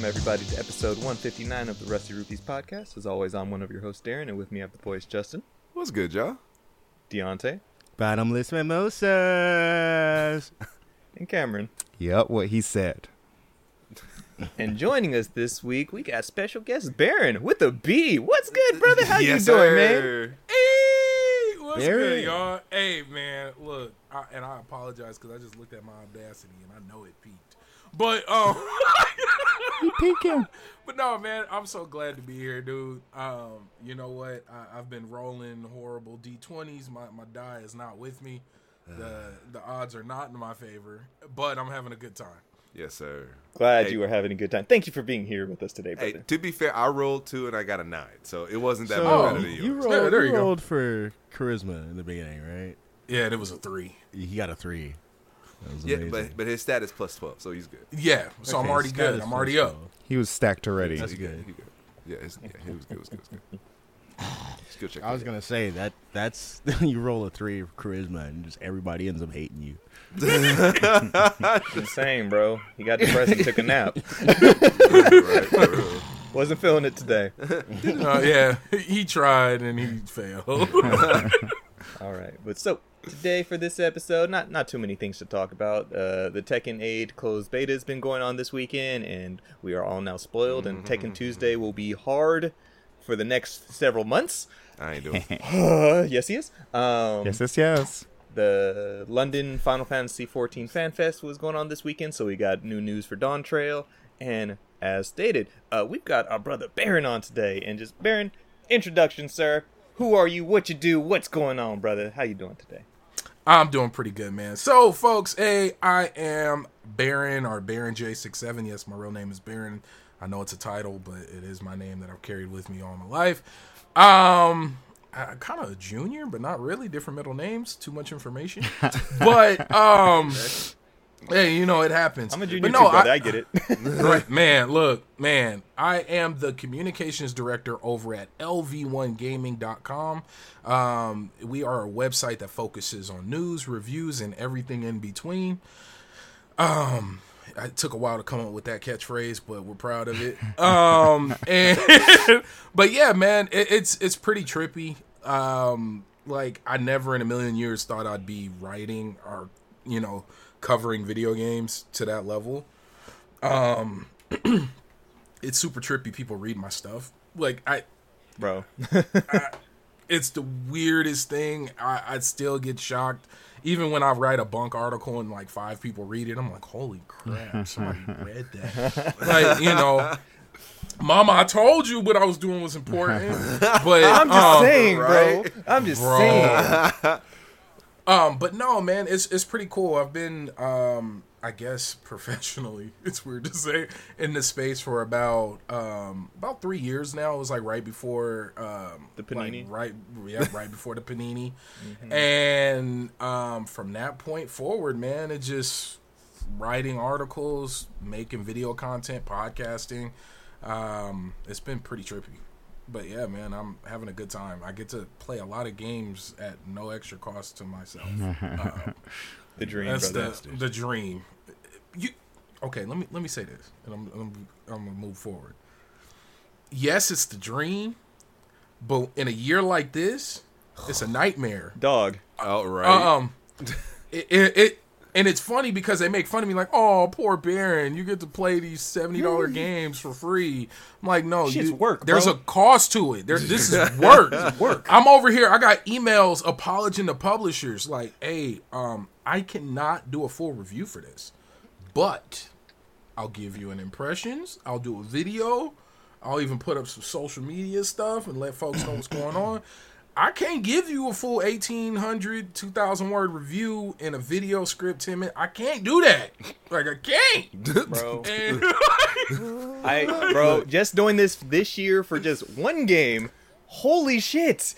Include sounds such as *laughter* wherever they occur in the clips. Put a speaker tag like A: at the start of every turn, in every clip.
A: Welcome everybody to episode 159 of the Rusty Rupees podcast. As always, I'm one of your hosts, Darren, and with me I have the boys Justin,
B: What's good, y'all?
A: Deontay,
C: Bottomless mimosas. *laughs*
A: and Cameron.
C: yep, what he said.
A: And joining us this week, we got special guest Baron with a B. What's good, brother? How
B: yes,
A: you doing, man?
D: Hey, what's
C: There
D: good, y'all? Hey, man, look, I, and I apologize because I just looked at my audacity and I know it peaked. But um,
C: You peeking? *laughs*
D: but no, man, I'm so glad to be here, dude. Um, you know what? I, I've been rolling horrible d20s. My my die is not with me. The the odds are not in my favor, but I'm having a good time.
B: Yes, sir.
A: Glad
B: Hey.
A: you were having a good time. Thank you for being here with us today,
B: Hey, to be fair, I rolled two and I got a nine, so it wasn't that
C: So,
B: much better than yours.
C: you rolled,
D: Yeah, there
C: you
D: you go.
C: rolled for charisma in the beginning, right?
D: Yeah, it was a three.
C: He got a three. That was
B: yeah,
C: amazing.
B: but but his stat is plus twelve, so he's good.
D: Yeah, so I'm already good. I'm already
C: first,
D: up.
C: though.
E: He was stacked already.
C: That's good.
B: He good. Yeah, yeah, he was good. It was good. Was good. Skill check.
C: I was gonna say that that's *laughs* you roll a three of charisma and just everybody ends up hating you. *laughs*
A: Insane, bro. He got depressed and took a nap. *laughs*
B: right.
A: Wasn't feeling it today.
D: Uh, yeah, he tried and he failed.
A: All right, but so today for this episode, not not too many things to talk about. Uh, the Tekken 8 closed beta has been going on this weekend, and we are all now spoiled. And Tekken Tuesday will be hard for the next several months.
B: I doing. *laughs* *laughs*
A: yes, he is. Um,
E: Yes, yes, yes.
A: the London Final Fantasy 14 Fan Fest was going on this weekend, so we got new news for Dawntrail. And as stated, uh, we've got our brother Baron on today. And just Baron, introduction, sir. Who are you? What you do? What's going on, brother? How you doing today?
D: I'm doing pretty good, man. So, folks, hey, I am Baron or Baron J67. Yes, my real name is Baron. I know it's a title, but it is my name that I've carried with me all my life. Um, I, kind of a junior, but not really. Different middle names. Too much information. *laughs* but um, hey, you know it happens.
A: I'm a junior
D: but
A: too, brother. I, get it. *laughs*
D: right, man, look, man, I am the communications director over at lv1gaming.com. Um, we are a website that focuses on news, reviews, and everything in between. Um, it took a while to come up with that catchphrase, but we're proud of it. *laughs* Um, and *laughs* but yeah, man, it, it's it's pretty trippy. Um, like I never in a million years thought I'd be writing or you know covering video games to that level. Um, *clears throat* it's super trippy. People read my stuff. Like I,
A: Bro. *laughs*
D: it's the weirdest thing. I, I still get shocked. Even when I write a bunk article and like five people read it, I'm like, holy crap, *laughs* somebody read that. like, you know, Mama, I told you what I was doing was important. *laughs* But
A: I'm just
D: um,
A: saying,
B: right?
A: bro. I'm just
D: Bro.
A: saying.
D: Um, but no, man, it's it's pretty cool. I've been, um, I guess, *laughs* professionally. It's weird to say in this space for about um about three years now. It was like right before um
A: The Panini?
D: like, right? Yeah, *laughs* right before the panini, and um from that point forward, man, it just writing articles, making video content, podcasting. Um, it's been pretty trippy. But yeah, man, I'm having a good time. I get to play a lot of games at no extra cost to myself. *laughs* Uh,
A: The dream,
D: that's
A: brother.
D: the the dream. You okay? Let me let me say this, and I'm I'm, I'm gonna move forward. Yes, it's the dream, but in a year like this, it's a *sighs* nightmare.
A: Dog.
B: Outright.
D: Um, *laughs* it, it, it and it's funny because they make fun of me like, "Oh, poor Baron, you get to play these seventy dollar games for free." I'm like, "No,
A: Shit's
D: you,
A: work,
D: There's
A: bro.
D: a cost to it. There, this is *laughs* work. work. I'm over here. I got emails apologizing to publishers like, "Hey, um, I cannot do a full review for this, but I'll give you an impressions. I'll do a video. I'll even put up some social media stuff and let folks know what's going on. *clears throat* I can't give you a full 1800, 2000 word review in a video script, Tim. I can't do that. Like, I can't. *laughs*
A: Bro. *laughs*
D: And- *laughs*
A: I bro, just doing this this year for just one game. Holy shit.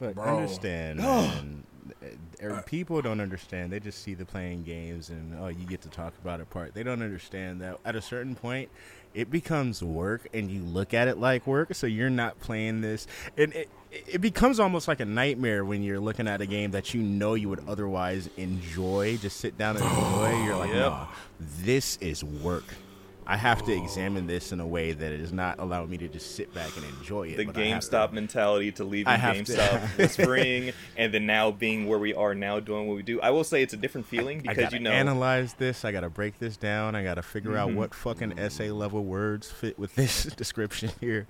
C: But
D: Bro.
C: understand, *sighs* man. *sighs* er, People don't understand. They just see the playing games and oh, you get to talk about it part. They don't understand that at a certain point, it becomes work, and you look at it like work. So you're not playing this, and it it becomes almost like a nightmare when you're looking at a game that you know you would otherwise enjoy. Just sit down and enjoy. You're like, *gasps*
A: Yep.
C: no, this is work. I have to examine this in a way that it is not allowing me to just sit back and enjoy it.
A: the
C: but I have to-
A: GameStop mentality to leaving
C: I have to-
A: GameStop *laughs* this spring and then now being where we are now doing what we do. I will say it's a different feeling
C: I
A: because
C: gotta
A: you know
C: analyze this. I gotta break this down. I gotta figure out mm-hmm. what fucking essay level words fit with this *laughs* description here.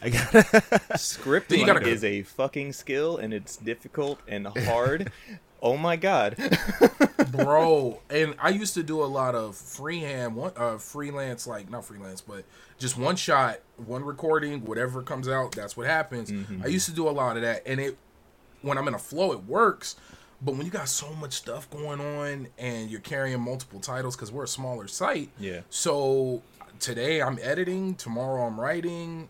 C: I gotta.
A: scripting
D: gotta-
A: is a fucking skill and it's difficult and hard. *laughs* oh my god. *laughs*
D: bro. And I used to do a lot of freehand, one uh, freelance, like not freelance, but just one shot, one recording, whatever comes out, that's what happens. I used to do a lot of that, and it when I'm in a flow, it works. But when you got so much stuff going on and you're carrying multiple titles, because we're a smaller site,
A: Yeah.
D: So today I'm editing, tomorrow I'm writing,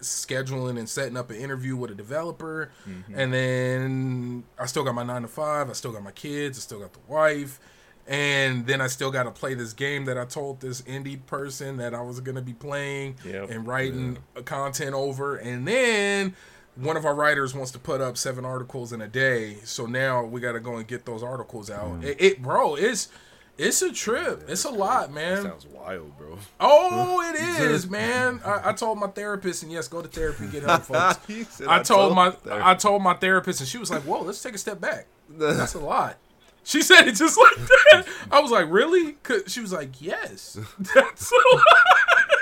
D: scheduling and setting up an interview with a developer, and then I still got my nine to five. I still got my kids. I still got the wife, and then I still got to play this game that I told this indie person that I was gonna be playing
A: Yep.
D: and writing uh content over, and then. One of our writers wants to put up seven articles in a day, so now we got to go and get those articles out. It, it, bro, it's it's a trip. It's a lot, man.
B: Sounds wild, bro.
D: Oh, it *laughs* is, man. I, I told my therapist, and yes, go to therapy, get help, folks. *laughs*
B: Said,
D: I told my I told my therapist, and she was like, "Whoa, let's take a step back. That's a *laughs* lot." She said it just like that. I was like, "Really?" she was like, "Yes, that's a lot."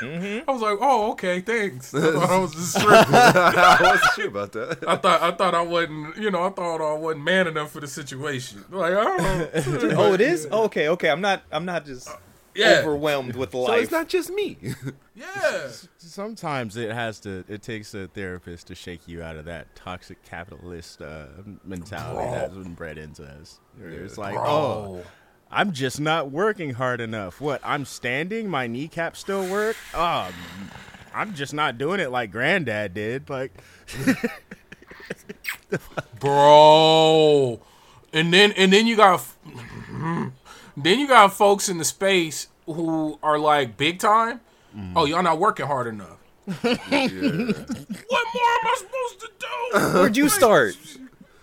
D: I was like, "Oh, okay, thanks." I thought I was just *laughs* tripping.
B: I wasn't sure about that.
D: I thought I thought I wasn't, you know, I thought I wasn't man enough for the situation. Like, oh, *laughs*
A: Oh, it is? Oh, okay, okay. I'm not I'm not just
D: yeah,
A: overwhelmed with
B: So
A: life.
B: it's not just me. *laughs*
D: yeah.
C: Sometimes it has to. It takes a therapist to shake you out of that toxic capitalist uh, mentality
D: Bro.
C: that's been bred into us. It's like,
D: Bro.
C: oh, I'm just not working hard enough. What? I'm standing. My kneecap still work. Oh, I'm just not doing it like Granddad did. Like, *laughs*
D: bro. And then and then you got *clears throat* then you got folks in the space who are like big time. Mm-hmm. Oh, y'all not working hard enough. *laughs*
B: Yeah.
D: What more am I supposed to do? *laughs*
A: Where'd you start?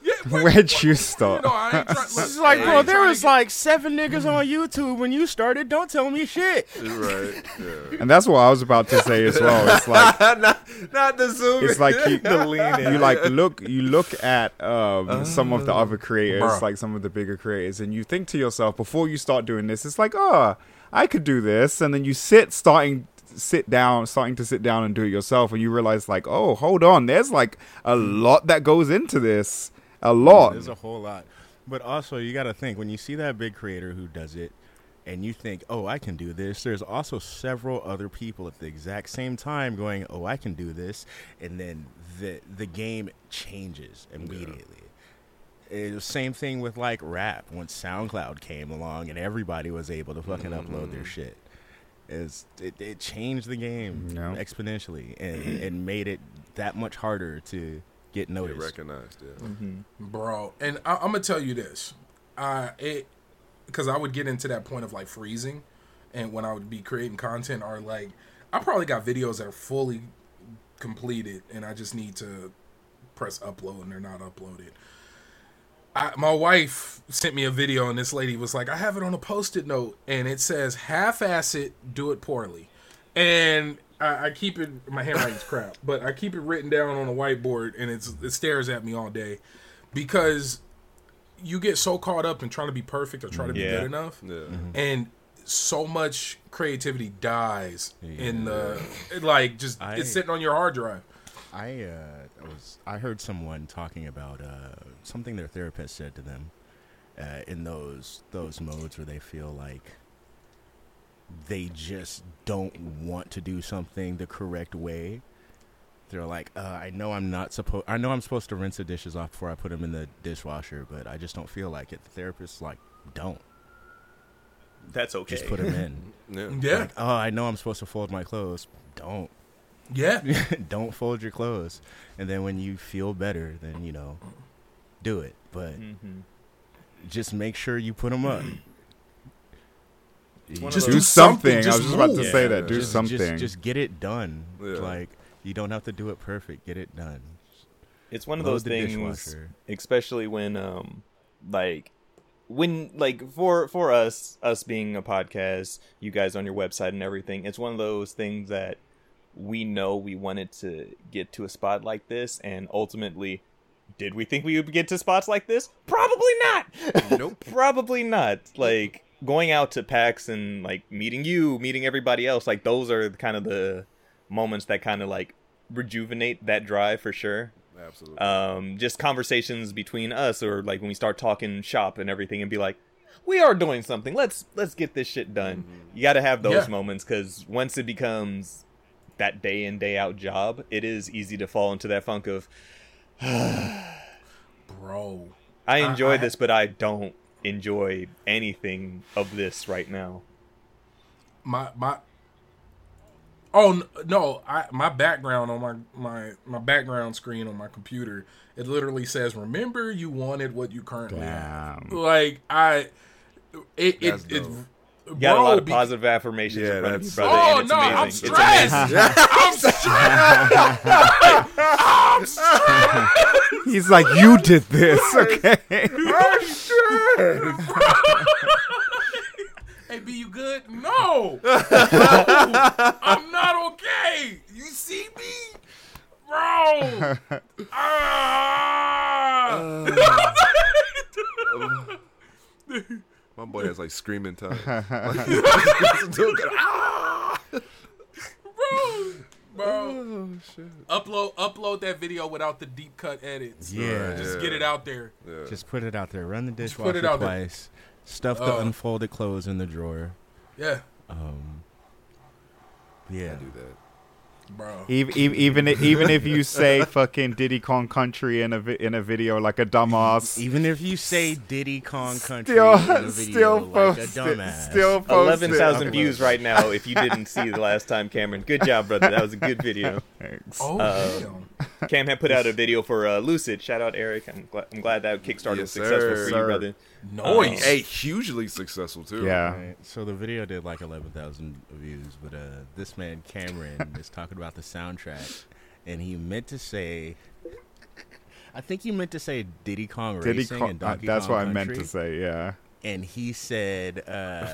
D: Yeah, *laughs* what-
E: Where'd you
D: you *laughs*
E: start?
D: know, I try-
C: it's *laughs* like,
D: I
C: bro, there was
D: to
C: like seven niggas on YouTube when you started. Don't tell me shit.
B: right. Yeah.
E: And that's what I was about to say as well. It's like
B: not, not the zoom.
E: it's like you,
A: The lean in.
E: you like look you look at um, some of the other creators,
D: Bruh.
E: like some of the bigger creators, and you think to yourself before you start doing this, it's like, oh, I could do this, and then you sit starting sit down starting to sit down and do it yourself and you realize like oh hold on there's like a lot that goes into this a lot
C: There's a whole lot. But also, you got to think when you see that big creator who does it, and you think, "Oh, I can do this." There's also several other people at the exact same time going, "Oh, I can do this," and then the the game changes immediately. It was same thing with like rap. when SoundCloud came along and everybody was able to fucking upload their mm-hmm. shit, is it, it changed the game
E: Yeah.
C: exponentially and, *clears throat* and made it that much harder to get
B: Get
C: noticed.
B: recognized. Yeah.
D: bro. And I, I'm gonna tell you this, uh, it because I would get into that point of like freezing, and when I would be creating content, or like I probably got videos that are fully completed, and I just need to press upload, and they're not uploaded. I, my wife sent me a video, and this lady was like, "I have it on a post-it note, and it says half-ass it, do it poorly," and I, I keep it. My handwriting's crap, but I keep it written down on a whiteboard, and it's it stares at me all day because you get so caught up in trying to be perfect or try to be
A: Yeah.
D: good enough,
B: Yeah.
D: and so much creativity dies in the like just
C: I-
D: it's sitting on your hard drive.
C: I uh, was I heard someone talking about uh, something their therapist said to them uh, in those those modes where they feel like they just don't want to do something the correct way. They're like, uh, I know I'm not supposed. I know I'm supposed to rinse the dishes off before I put them in the dishwasher, but I just don't feel like it. The therapist's like, don't
A: That's okay.
C: just put them in. *laughs*
B: Yeah.
D: Yeah,
C: Like, oh, I know I'm supposed to fold my clothes. Don't.
D: yeah. *laughs*
C: don't fold your clothes. And then when you feel better, then you know, do it. But
A: Mhm.
C: just make sure you put them up.
A: One of
D: Just
E: do
D: do something,
E: something. I was just about to
D: move.
E: say that. Do
C: just,
E: something.
C: Just, just get it done.
B: Yeah.
C: Like you don't have to do it perfect. Get it done.
A: It's one of
C: Load
A: those things,
C: dishwasher.
A: especially when um like when like for for us us being a podcast you guys on your website and everything it's one of those things that we know we wanted to get to a spot like this and ultimately did we think we would get to spots like this probably not *laughs*
B: Nope.
A: probably not like going out to pax and like meeting you meeting everybody else like those are kind of the moments that kind of like rejuvenate that drive for sure
B: Absolutely.
A: um, just conversations between us or like when we start talking shop and everything and be like we are doing something let's let's get this shit done you got to have those
D: Yeah.
A: moments because once it becomes that day in day out job it is easy to fall into that funk of *sighs*
D: bro.
A: i enjoy
D: I-
A: this but i don't enjoy anything of this right now
D: my my oh no i my background on my my my background screen on my computer it literally says remember you wanted what you currently have like i it it,
B: That's
D: it
B: dope.
A: you got a lot of
D: be-
A: positive affirmations
B: Yeah,
A: in front of you
B: that's-
A: brother
D: Oh
A: and it's
D: no, I'm
A: amazing it's amazing
D: stressed. *laughs* I'm stressed. *laughs* *laughs*
E: He's like, you did this, okay?
D: Hey, be you good? No, no, I'm not okay. You see me, bro? Ah!
B: My boy has like screaming time. *laughs* Like, listen to it, go, "Ah!"
D: bro.
B: Oh shit.
D: Upload upload that video without the deep cut edits.
C: Yeah.
D: Just
B: Yeah.
D: get it out there.
B: Yeah.
C: Just put it out there. Run the
D: put
C: dishwasher
D: it out there.
C: twice. Stuff the
D: Uh.
C: unfolded clothes in the drawer.
D: Yeah,
C: Um, yeah.
B: I do that.
D: Bro.
E: even, even even if you say *laughs* fucking Diddy Kong Country in a vi- in a video like a dumbass,
C: Even if you say Diddy Kong Country
E: still
C: in a *laughs* video
E: still
C: like a
E: post it,
C: dumbass.
E: still post
A: Eleven
E: it.
A: thousand views right now. If you didn't see the last time, Cameron, good job, brother. That was a good video. *laughs*
E: Thanks.
D: Oh
A: Uh,
D: damn. *laughs*
A: Cam had put out a video for uh, Lucid. Shout out Eric. I'm glad, I'm glad that Kickstarter was
B: Yes,
A: successful
B: sir.
A: for you,
E: Sir.
A: brother.
D: Noise.
B: Hey, hugely successful too.
E: Yeah.
C: Right, So the video did like 11,000 views, but uh, this man Cameron *laughs* is talking about the soundtrack, and he meant to say, I think he meant to say Diddy Kong
E: Diddy
C: Racing
E: Kong,
C: and
E: uh,
C: Donkey
E: that's
C: Kong
E: what I meant to say. Yeah.
C: And he said uh,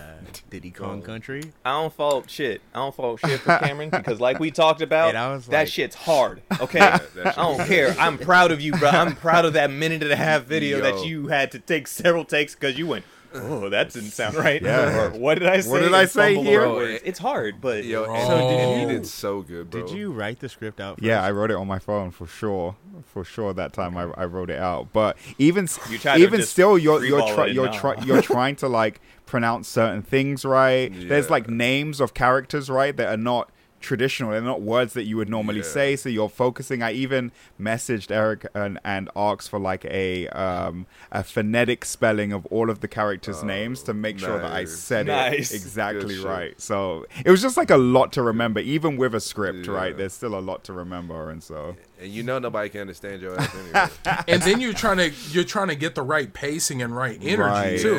C: Diddy Kong
B: Kong.
C: Country.
A: I don't fault shit. I don't fault shit for Cameron *laughs* because, like we talked about,
C: was
A: that shit's hard. *laughs* Okay,
B: that shit
A: I don't care. I'm proud of you, bro. I'm proud of that minute and a half video
B: Yo.
A: that you had to take several takes because you went, "Oh, that didn't sound right."
E: Yeah.
A: Or what did I say?
E: What did I say here?
A: over words. It's hard, but
B: Yo, and,
D: So did
B: and
C: you-
B: he did so good, bro.
C: Did you write the script out? First?
E: Yeah, I wrote it on my phone for sure. For sure, that time I, I wrote it out. But even
A: You
E: even still, you're you're
A: freeball
E: try, you're
A: now.
E: try, you're *laughs* trying to like pronounce certain things right. There's like names of characters right that are not traditional. They're not words that you would normally
B: Yeah.
E: say. So you're focusing. I even messaged Eric and, and asked for like a um a phonetic spelling of all of the characters' names to make sure that I said
A: Nice.
E: it exactly right. So it was just like a lot to remember, even with a script.
B: Yeah.
E: Right, there's still a lot to remember, and so.
B: And you know nobody can understand your ass anyway. *laughs*
D: and then you're trying to you're trying to get the right pacing and right energy
E: Right.
D: too.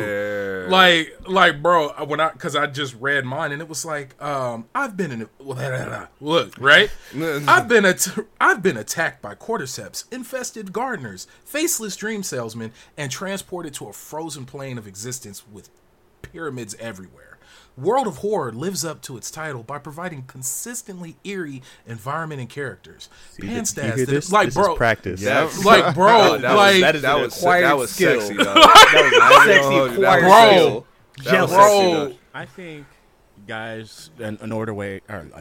B: Yeah.
D: Like like bro, when I because I just read mine and it was like um I've been in a, *laughs* look right. *laughs* I've been at I've been attacked by cordyceps, infested gardeners, faceless dream salesmen, and transported to a frozen plane of existence with pyramids everywhere. World of Horror lives up to its title by providing consistently eerie environment and characters.
A: You
D: Panstas, that-
A: this?
D: like
A: This
D: bro,
A: practice.
B: Yeah. *laughs*
D: like bro,
B: that was-
D: like
A: that is
B: that was
A: acquired
B: that was
A: skill.
B: sexy, dog.
A: That was a
B: I ain't
A: sexy
B: gonna hold you, that
A: acquired
B: was sexy.
A: skill.
B: That
D: Bro.
B: sexy.
C: I think guys, an, an order way, or I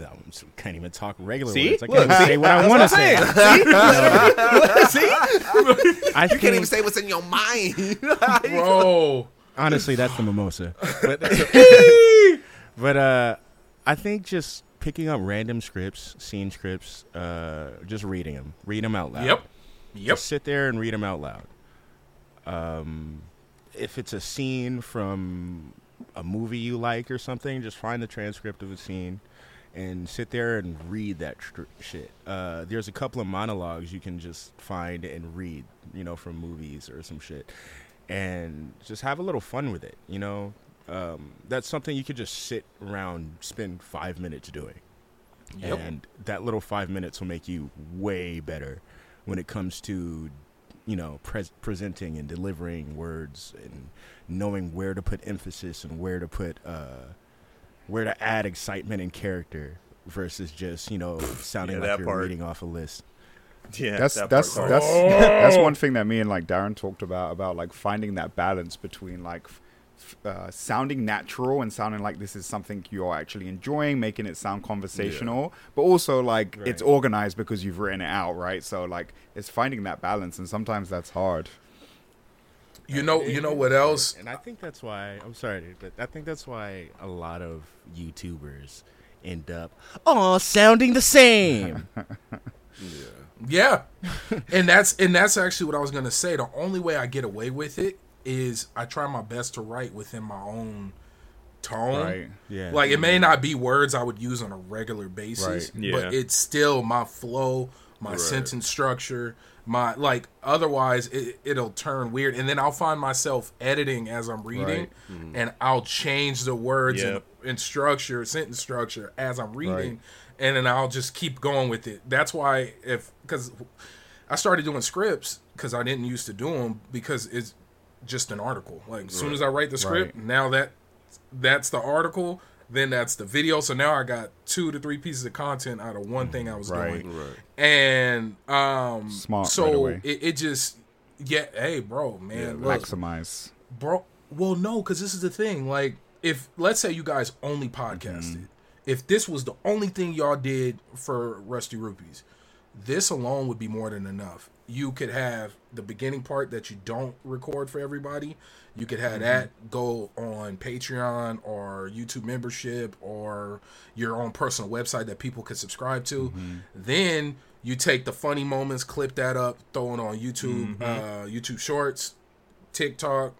C: can't even talk regular
A: See?
C: words. I can't even
A: see?
C: say what I want to say.
A: I'm *laughs* See? *laughs* See?
C: I
B: You
C: think,
B: can't even say what's in your mind.
D: bro.
C: honestly, that's the mimosa. But, but uh, I think just picking up random scripts, scene scripts, uh, just reading them, read them out loud.
D: Yep. Yep.
C: Just sit there and read them out loud. Um, if it's a scene from a movie you like or something, just find the transcript of the scene and sit there and read that tr- shit. Uh, there's a couple of monologues you can just find and read, you know, from movies or some shit, and just have a little fun with it. You know, um, that's something you could just sit around, spend five minutes doing
D: Yep.
C: and that little five minutes will make you way better when it comes to you know pres- presenting and delivering words and knowing where to put emphasis and where to put uh, where to add excitement and character versus just you know *laughs* sounding
A: Yeah,
C: like you're
A: part.
C: reading off a list.
A: Yeah,
E: that's
A: that
E: that's
A: part's
E: that's that's one thing that me and like Darren talked about about like finding that balance between like f- f- uh, sounding natural and sounding like this is something you're actually enjoying, making it sound conversational, but also like it's organized because you've written it out, right? So like it's finding that balance, and sometimes that's hard.
D: You know, you know what else?
C: And I think that's why I'm sorry, but I think that's why a lot of YouTubers end up all sounding the same. *laughs*
D: Yeah, and that's and that's actually what I was gonna say. The only way I get away with it is I try my best to write within my own tone.
E: Right.
C: yeah.
D: Like it may not be words I would use on a regular basis,
E: Right.
A: Yeah.
D: but it's still my flow, my sentence structure, my like. Otherwise, it, it'll turn weird, and then I'll find myself editing as I'm reading, mm-hmm. and I'll change the words
A: Yep.
D: and, and structure, sentence structure as I'm reading,
E: Right.
D: and then I'll just keep going with it. That's why if because I started doing scripts because I didn't used to do them because it's just an article. Like as soon as I write the script, now that that's the article, then that's the video. So now I got two to three pieces of content out of one thing I was
E: Right.
D: doing,
B: Right.
D: and um,
E: Smart,
D: So it, it just yeah, hey, bro, man, look,
E: Maximize.
D: bro. Well, no, because this is the thing. Like, if let's say you guys only podcasted, if this was the only thing y'all did for Rusty Rupees, this alone would be more than enough. You could have the beginning part that you don't record for everybody. You could have mm-hmm. that go on Patreon or YouTube membership or your own personal website that people could subscribe to. Mm-hmm. Then you take the funny moments, clip that up, throw it on YouTube, mm-hmm. uh, YouTube Shorts, TikTok,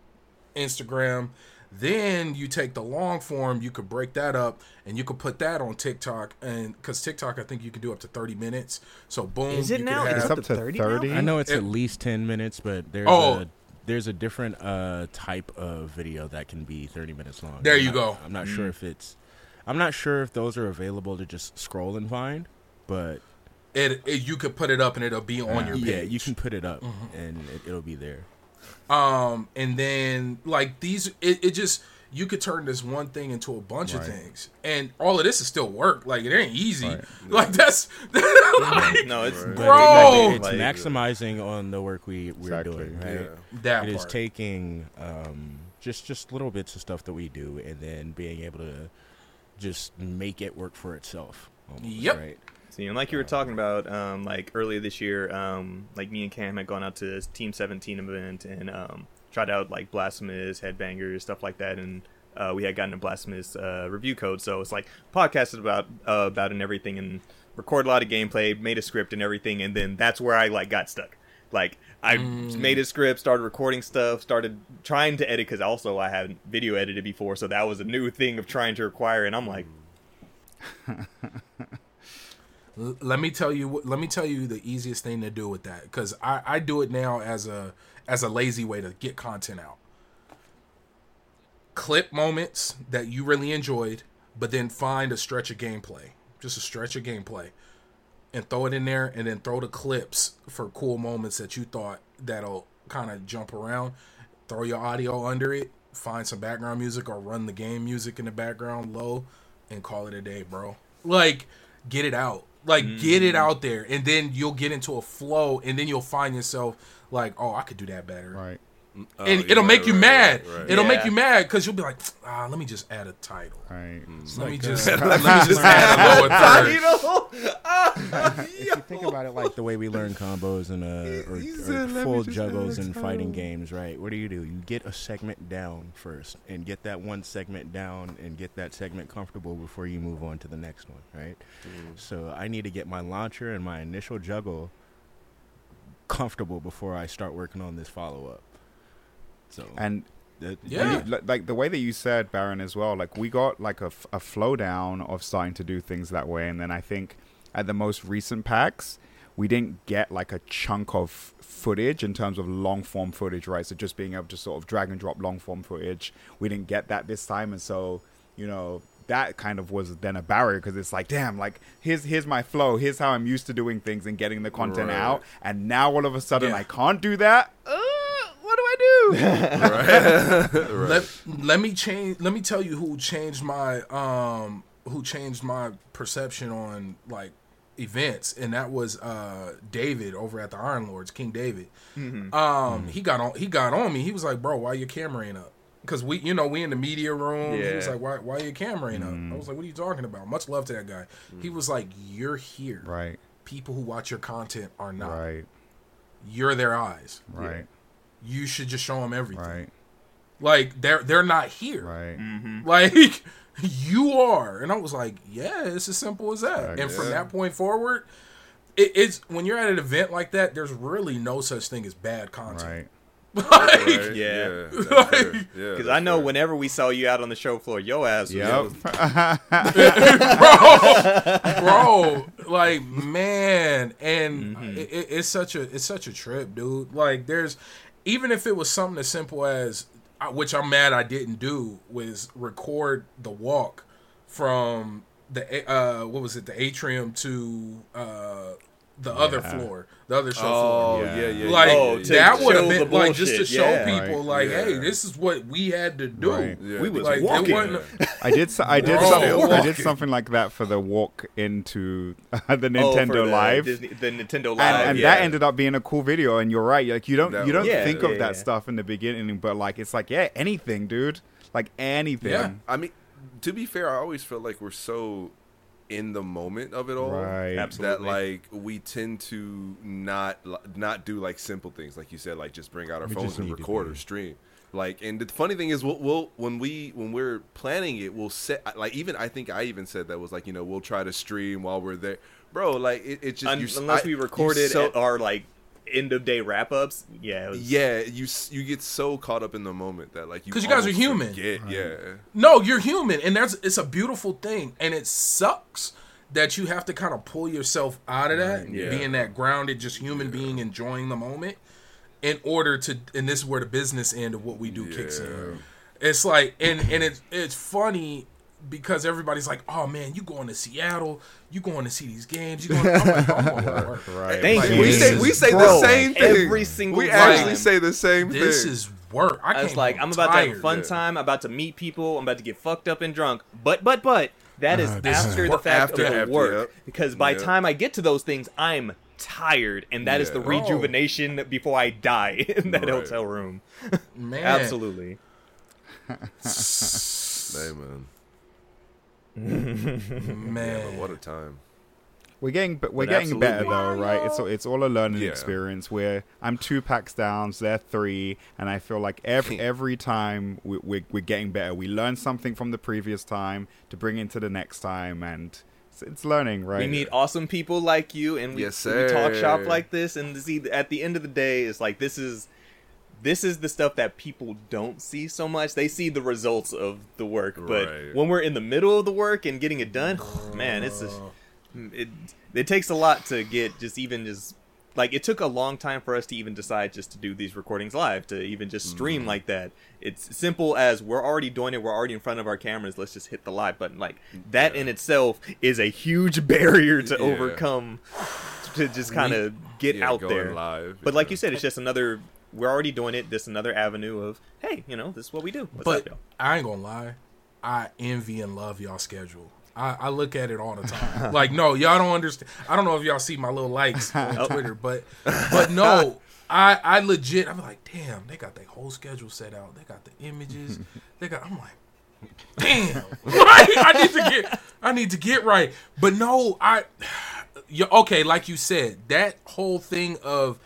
D: Instagram. Then you take the long form, you could break that up and you could put that on TikTok. And because TikTok, I think you can do up to 30 minutes. So, boom.
A: Is it now?
D: have-
A: It's
E: It's
A: up
E: up
A: to
E: to
A: 30 now?
E: 30.
C: I know it's
D: It-
C: at least ten minutes, but there's
D: Oh.
C: a there's a different uh, type of video that can be thirty minutes long.
D: There
C: I'm
D: you
C: not-
D: go.
C: I'm not sure mm. if it's I'm not sure if those are available to just scroll and find, but
D: it, it- you could put it up and it'll be on uh, your page.
C: yeah, you can put it up mm-hmm. and it, it'll be there.
D: Um, and then like these, it, it just you could turn this one thing into a bunch of things, and all of this is still work. Like it ain't easy.
E: Right. *laughs*
D: Like that's *laughs* like,
A: no, it's
B: Right.
D: Bro!
C: it- it's
A: Like-
C: maximizing on the work we we're
E: Exactly.
C: doing, right?
B: Yeah.
D: that
C: It is
D: part.
C: taking um, just just little bits of stuff that we do, and then being able to just make it work for itself. almost,
D: Yep.
C: Right.
A: See, and like you were talking about, um, like earlier this year, um, like me and Cam had gone out to this Team 17 event and um, tried out like Blasphemous, Headbangers, stuff like that, and uh, we had gotten a Blasphemous uh, review code, so it's like podcasted about uh, about and everything, and record a lot of gameplay, made a script and everything, and then that's where I like got stuck. Like I made a script, started recording stuff, started trying to edit because also I hadn't video edited before, so that was a new thing of trying to acquire, and I'm like, *laughs*
D: Let me tell you let me tell you the easiest thing to do with that because I, I do it now as a as a lazy way to get content out. Clip moments that you really enjoyed but then find a stretch of gameplay just a stretch of gameplay and throw it in there and then throw the clips for cool moments that you thought that'll kind of jump around throw your audio under it find some background music or run the game music in the background low and call it a day bro. Like get it out like get it mm. out there and then you'll get into a flow and then you'll find yourself like oh i could do that better
E: Right.
B: Oh,
D: and
B: yeah,
D: it'll make
B: right,
D: you
B: right,
D: mad
B: right, right.
D: it'll make you mad because you'll be like ah let me just add a title
E: Right.
D: let me
C: like,
D: just
C: uh, *laughs*
D: let me just add a lower *laughs* third *laughs*
C: if you think about it like the way we learn combos and uh, or, or
B: said, "Let me
C: full juggles
B: add a
C: and fighting games, right? What do you do? You get a segment down first and get that one segment down and get that segment comfortable before you move on to the next one, right? So I need to get my launcher and my initial juggle comfortable before I start working on this follow up. So
E: And
C: that,
D: Yeah.
E: You- like the way that you said Baron as well like we got like a, f- a flow down of starting to do things that way and then i think at the most recent PAX we didn't get like a chunk of footage in terms of long form footage right so just being able to sort of drag and drop long form footage we didn't get that this time and so you know that kind of was then a barrier because it's like, damn, like here's here's my flow, here's how I'm used to doing things and getting the content
B: Right.
E: out, and now all of a sudden
D: Yeah.
E: I can't do that. Uh, what do I do? *laughs* *laughs*
D: let let me change let me tell you who changed my um who changed my perception on like events and that was uh David over at the Iron Lords King David. Um he got on he got on me. He was like bro why your camera ain't up? Because we you know we in the media room. He was like why why your camera ain't up? I was like what are you talking about? Much love to that guy. He was like you're here.
E: Right,
D: people who watch your content are not.
E: Right,
D: you're their eyes.
E: Right,
D: you should just show them everything
E: right,
D: like they're they're not here
E: right. Mm-hmm.
D: like *laughs* you are and i was like yeah it's as simple as that and from that point forward it, it's when you're at an event like that there's really no such thing as bad content
E: Right. *laughs*
D: like
B: Right?
A: Yeah.
B: that's *laughs* fair. yeah.
A: Because
B: that's
A: I know
B: fair.
A: whenever we saw you out on the show floor, yo ass was
E: Yep.
D: bro like man and mm-hmm. it, it- it's such a it's such a trip dude like there's even if it was something as simple as which i'm mad i didn't do was record the walk from the uh what was it the atrium to uh the other floor the other show
B: Oh
D: floor
E: Yeah.
B: yeah, yeah.
D: like
A: Oh,
B: yeah,
A: to
D: that would have been
A: the
D: like just to show
A: yeah.
D: people like
B: yeah.
D: hey this is what we had to do
E: Right.
B: Yeah.
A: We was
D: like
A: walking.
D: it wasn't
E: I did. s- I did.
D: Bro, *laughs*
E: some- I did something like that for the walk into *laughs* the
A: Oh,
E: Nintendo
A: for the
E: Live.
A: Disney, the Nintendo Live,
E: and, and
A: yeah.
E: that ended up being a cool video and you're right like you don't
B: That
E: you don't
B: was-
A: Yeah,
E: think
A: yeah,
E: of that
A: yeah.
E: stuff in the beginning but like it's like yeah anything dude like anything
D: Yeah.
B: I mean, to be fair, I always felt like we're so in the moment of it all.
E: right
A: Absolutely.
B: That like we tend to not not do like simple things like you said like just bring out our
C: We
B: phones and record or stream like and the funny thing is we'll, we'll when we when we're planning it we'll set like even I think I even said that was like you know we'll try to stream while we're there bro like it, it just
A: Un-
B: you're
A: unless
B: I-
A: we
B: you're
A: recorded
B: so-
A: at our like end of day wrap ups. Yeah, it was,
B: yeah you you get so caught up in the moment that like you
D: 'Cause you guys are human.
B: forget, yeah
D: No, you're human, and that's it's a beautiful thing, and it sucks that you have to kind of pull yourself out of that,
B: yeah.
D: being that grounded, just human being enjoying the moment, in order to. And this is where the business end of what we do kicks in. It's like, and and it's it's funny because everybody's like, "Oh man, you going to Seattle? You going to see these games? You going?" I'm like, "I'm to *laughs* work."
E: right
A: Thank
D: Like,
A: you.
B: we say we say the same thing
A: every single time.
B: we
A: time.
B: actually say the same
D: This
B: thing This
D: is work. I,
A: I was like, I'm about to have a fun
B: yeah.
A: time. I'm about to meet people. I'm about to get fucked up and drunk. But but but that is uh,
D: this is
A: after the fact
B: After,
A: of the
B: after,
A: work.
B: yep.
A: Because by
B: Yep.
A: time I get to those things, I'm tired, and that is the
B: Yeah.
D: Bro.
A: rejuvenation oh. before I die *laughs* in that
B: Right.
A: hotel room.
D: Man, *laughs*
A: Absolutely.
B: hey Mm-hmm. man
D: man.
B: what a time.
E: We're getting but we're
A: But
E: getting better though right? It's it's all a learning
B: Yeah.
E: experience. Where i'm two PAX down so they're three and i feel like every *laughs* every time we, we're, we're getting better. We learn something from the previous time to bring into the next time and it's, it's learning right?
A: We meet awesome people like you, and we,
B: Yes,
A: we talk shop like this. And see, at the end of the day, it's like this is this is the stuff that people don't see so much. They see the results of the work, but
B: Right.
A: when we're in the middle of the work and getting it done, *sighs* man, it's a, mm, it it takes a lot to get just even just like it took a long time for us to even decide just to do these recordings live to even just stream mm-hmm. like that it's simple as we're already doing it we're already in front of our cameras let's just hit the live button like that in itself is a huge *laughs* barrier to
B: Yeah.
A: overcome to just kind of get
B: Yeah,
A: out there
B: live,
A: but like you said it's just another we're already doing it this another avenue of hey you know this is what we do What's
D: but
A: up.
D: I ain't gonna lie, I envy and love y'all schedule. I, I look at it all the time. *laughs* like, no, y'all don't understand. I don't know if y'all see my little likes on *laughs* oh. Twitter, but but no, I I legit. I'm like, damn, they got their whole schedule set out. They got the images. *laughs* They got. I'm like, damn. Right? I need to get. I need to get right. But no, I. *sighs* You, okay, like you said, that whole thing of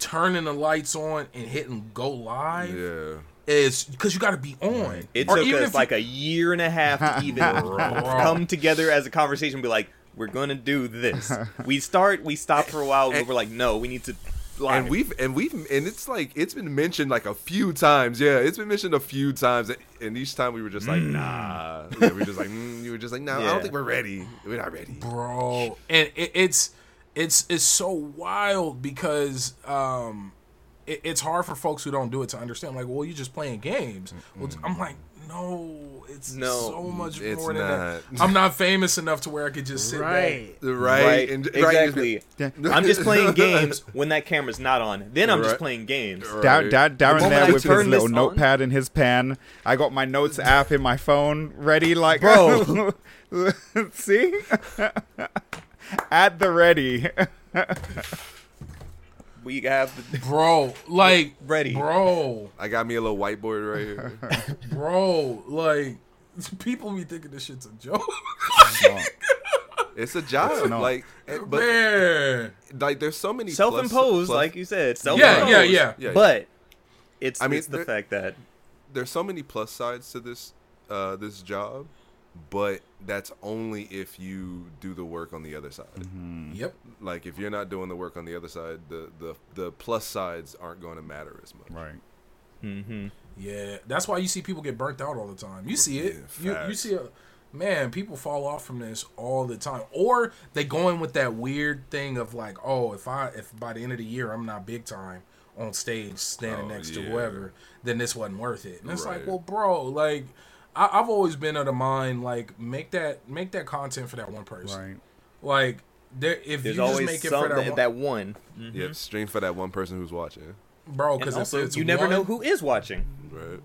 D: turning the lights on and hitting go live
B: yeah
D: is because you got to be on.
A: It
D: Or
A: took
D: even
A: us like
D: you-
A: a year and a half to even *laughs* come together as a conversation and be like, we're going to do this. *laughs* We start, we stop for a while, but we're like, no, we need to. Live.
B: and we've and we've and it's like it's been mentioned like a few times. Yeah, it's been mentioned a few times, and each time we were just like, nah. Yeah, we were just like, mm, you were just like, no, I
A: Yeah.
B: don't think we're ready. We're not ready.
D: bro and it, it's it's it's so wild because um it, it's hard for folks who don't do it to understand like well you're just playing games well i'm like No, it's
A: No,
D: so much
B: it's
D: more than that. I'm not famous enough to where I could just sit
C: Right.
B: right, and- right,
A: exactly. *laughs* I'm just playing *laughs* games when that camera's not on. Then I'm just playing games.
B: Right.
E: Da- Da- Darren
A: moment
E: there with his little
A: this on-
E: notepad and his pen. I got my notes app in my phone ready, like
A: Bro. *laughs*
E: See, at the ready. *laughs*
A: We have the,
D: bro. Like *laughs*
A: Ready.
D: bro,
B: I got me a little whiteboard right here. *laughs*
D: bro. Like people be thinking this shit's a joke,
B: It's a job,
E: not.
B: like, but
D: man.
B: like, there's so many
A: self-imposed,
B: plus-
A: like you said.
D: Yeah,
A: Self-imposed.
D: yeah, yeah.
B: Yeah.
A: But it's
B: I mean,
A: it's the
B: there-
A: fact that
B: there's so many plus sides to this uh this job, but that's only if you do the work on the other side.
D: Yep.
B: Like if you're not doing the work on the other side, the the the plus sides aren't going to matter as much.
E: Right.
A: hmm
D: Yeah, that's why you see people get burnt out all the time. You see it.
B: Yeah,
D: you, you see a man. People fall off from this all the time, or they go in with that weird thing of like, oh, if I if by the end of the year I'm not big time on stage standing
B: Oh,
D: next to whoever, then this wasn't worth it. And it's like, well, bro, like I, I've always been of the mind like make that make that content for that one person.
E: Right.
D: Like there, if
A: There's
D: you just
A: always
D: make it for that,
A: that,
D: one,
A: that one. Mhm.
B: Yeah, stream for that one person who's watching.
D: bro, because
A: also,
D: if it's
A: you never
D: one,
A: know who is watching.
B: Right.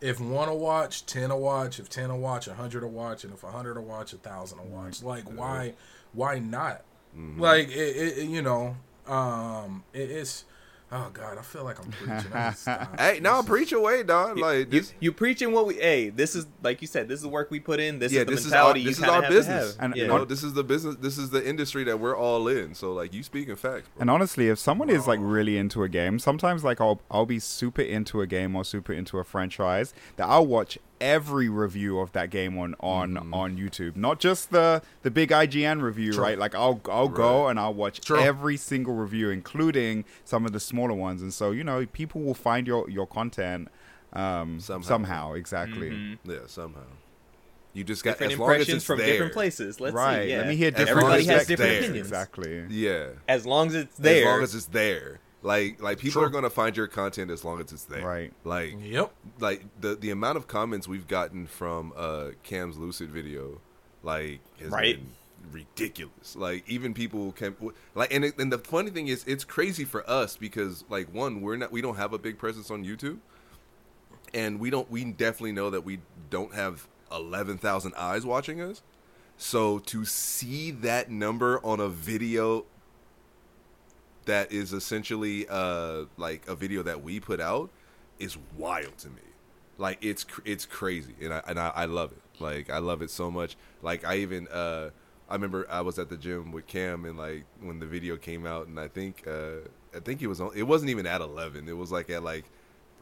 D: if one to watch, ten to watch, if ten to watch, a hundred to watch, and if a hundred to watch, a thousand to watch. Like why, why not?
B: Mm-hmm.
D: Like it, it, you know, um, it, it's. Oh God, I feel like I'm *laughs* preaching. I stop.
B: Hey, now
D: This is-
B: preach away, dog. Like
A: You,
B: this,
A: you preaching what we? Hey, this is like you said. This is the work we put in. This
B: yeah,
A: is the
B: this is our
A: mentality
B: this
A: you
B: is our
A: have
B: business.
A: have.
E: And-
B: you know, this is the business. This is the industry that we're all in. So like, you speaking facts, bro.
E: And honestly, if someone is like really into a game, sometimes like I'll I'll be super into a game or super into a franchise that I'll watch every review of that game on on
B: Mm-hmm.
E: on YouTube, not just the the big IGN review,
D: True.
E: right? Like I'll I'll go and I'll watch
D: True.
E: every single review, including some of the smaller ones. And so you know, people will find your your content um,
B: Somehow.
E: somehow. Exactly.
A: Mm-hmm.
B: Yeah, somehow. You just got
A: different
B: as long as
A: impressions
B: it's
A: from
B: there.
A: different places. Let's
E: right.
A: see. Yeah.
E: Let me hear different
B: long
A: Everybody has different
B: there.
A: opinions.
E: Exactly.
B: Yeah.
A: As long as it's there.
B: As long as it's there. Like like people
D: True.
B: are gonna find your content as long as it's there.
E: Right.
B: Like
D: Yep.
B: like the the amount of comments we've gotten from uh Cam's Lucid video, like has
A: Right.
B: been ridiculous. Like even people can like and it, and the funny thing is it's crazy for us because like one we're not we don't have a big presence on YouTube, and we don't we definitely know that we don't have eleven thousand eyes watching us. So to see that number on a video that is essentially uh like a video that we put out is wild to me. Like it's it's crazy and I and I, I love it. Like I love it so much. Like I even uh I remember I was at the gym with Cam and like when the video came out and I think uh I think it was on it wasn't even at 11. It was like at like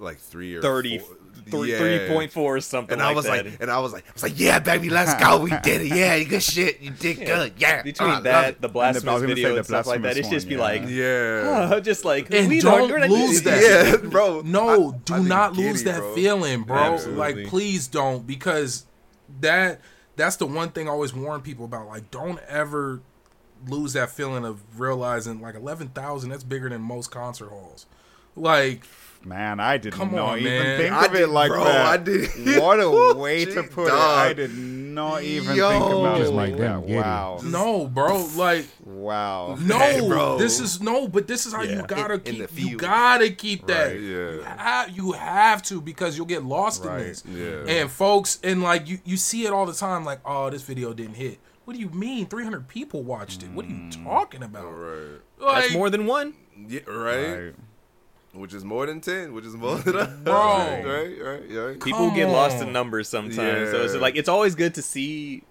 B: like 3 or
A: 30,
B: four.
A: three,
B: Yeah.
A: 3.4 or something
B: And
A: like
B: I was
A: that.
B: like, and I was like, I was like, yeah, baby, let's go. We *laughs* did it. Yeah, good shit. You did good. Yeah.
A: Between
B: I love
A: that, the
E: I
A: blasphemous
E: was gonna say
A: video
E: the
A: and stuff like that, it's
E: blasphemous
A: just be
E: one,
A: like,
E: yeah.
B: yeah. *laughs*
A: oh, just like
D: And
A: we
D: don't
A: we're not
D: lose that.
B: Yeah, *laughs* bro.
D: No,
B: I-
D: do
B: I be
D: not
B: giddy,
D: lose that
B: bro.
D: feeling, bro.
A: Absolutely.
D: Like, please don't, because that that's the one thing I always warn people about. Like, don't ever lose that feeling of realizing like eleven thousand. That's bigger than most concert halls. Like,
E: Man, I didn't
D: Come
E: not
D: on,
E: even
D: man.
E: think
B: I
E: of it
B: did-
E: like
B: bro,
E: that.
B: I did. *laughs*
E: What a *laughs* way to
B: Gee,
E: put it. I did not even
B: Yo.
E: think about
B: Just
E: it
C: like
E: like
C: them,
E: that. Wow.
D: no, bro. Like,
E: Wow.
D: no.
B: Hey, bro.
D: This is no, but this is how you gotta
B: In- in
D: keep.
B: the
D: You gotta keep that.
E: Right.
B: Yeah.
D: You, ha- you have to because you'll get lost
E: Right.
D: in this.
B: Yeah.
D: And folks, and like you, you see it all the time. Like, oh, this video didn't hit. What do you mean? Three hundred people watched it. What are you mm, talking about?
B: Right.
D: Like,
A: That's more than one.
B: Yeah, right?
E: Right.
B: Which is more than 10, which is more *laughs* than us.
D: Bro.
B: Right, right, yeah.
A: People
D: Come
A: get lost in numbers sometimes. So it's
B: Yeah.
A: like it's always good to see.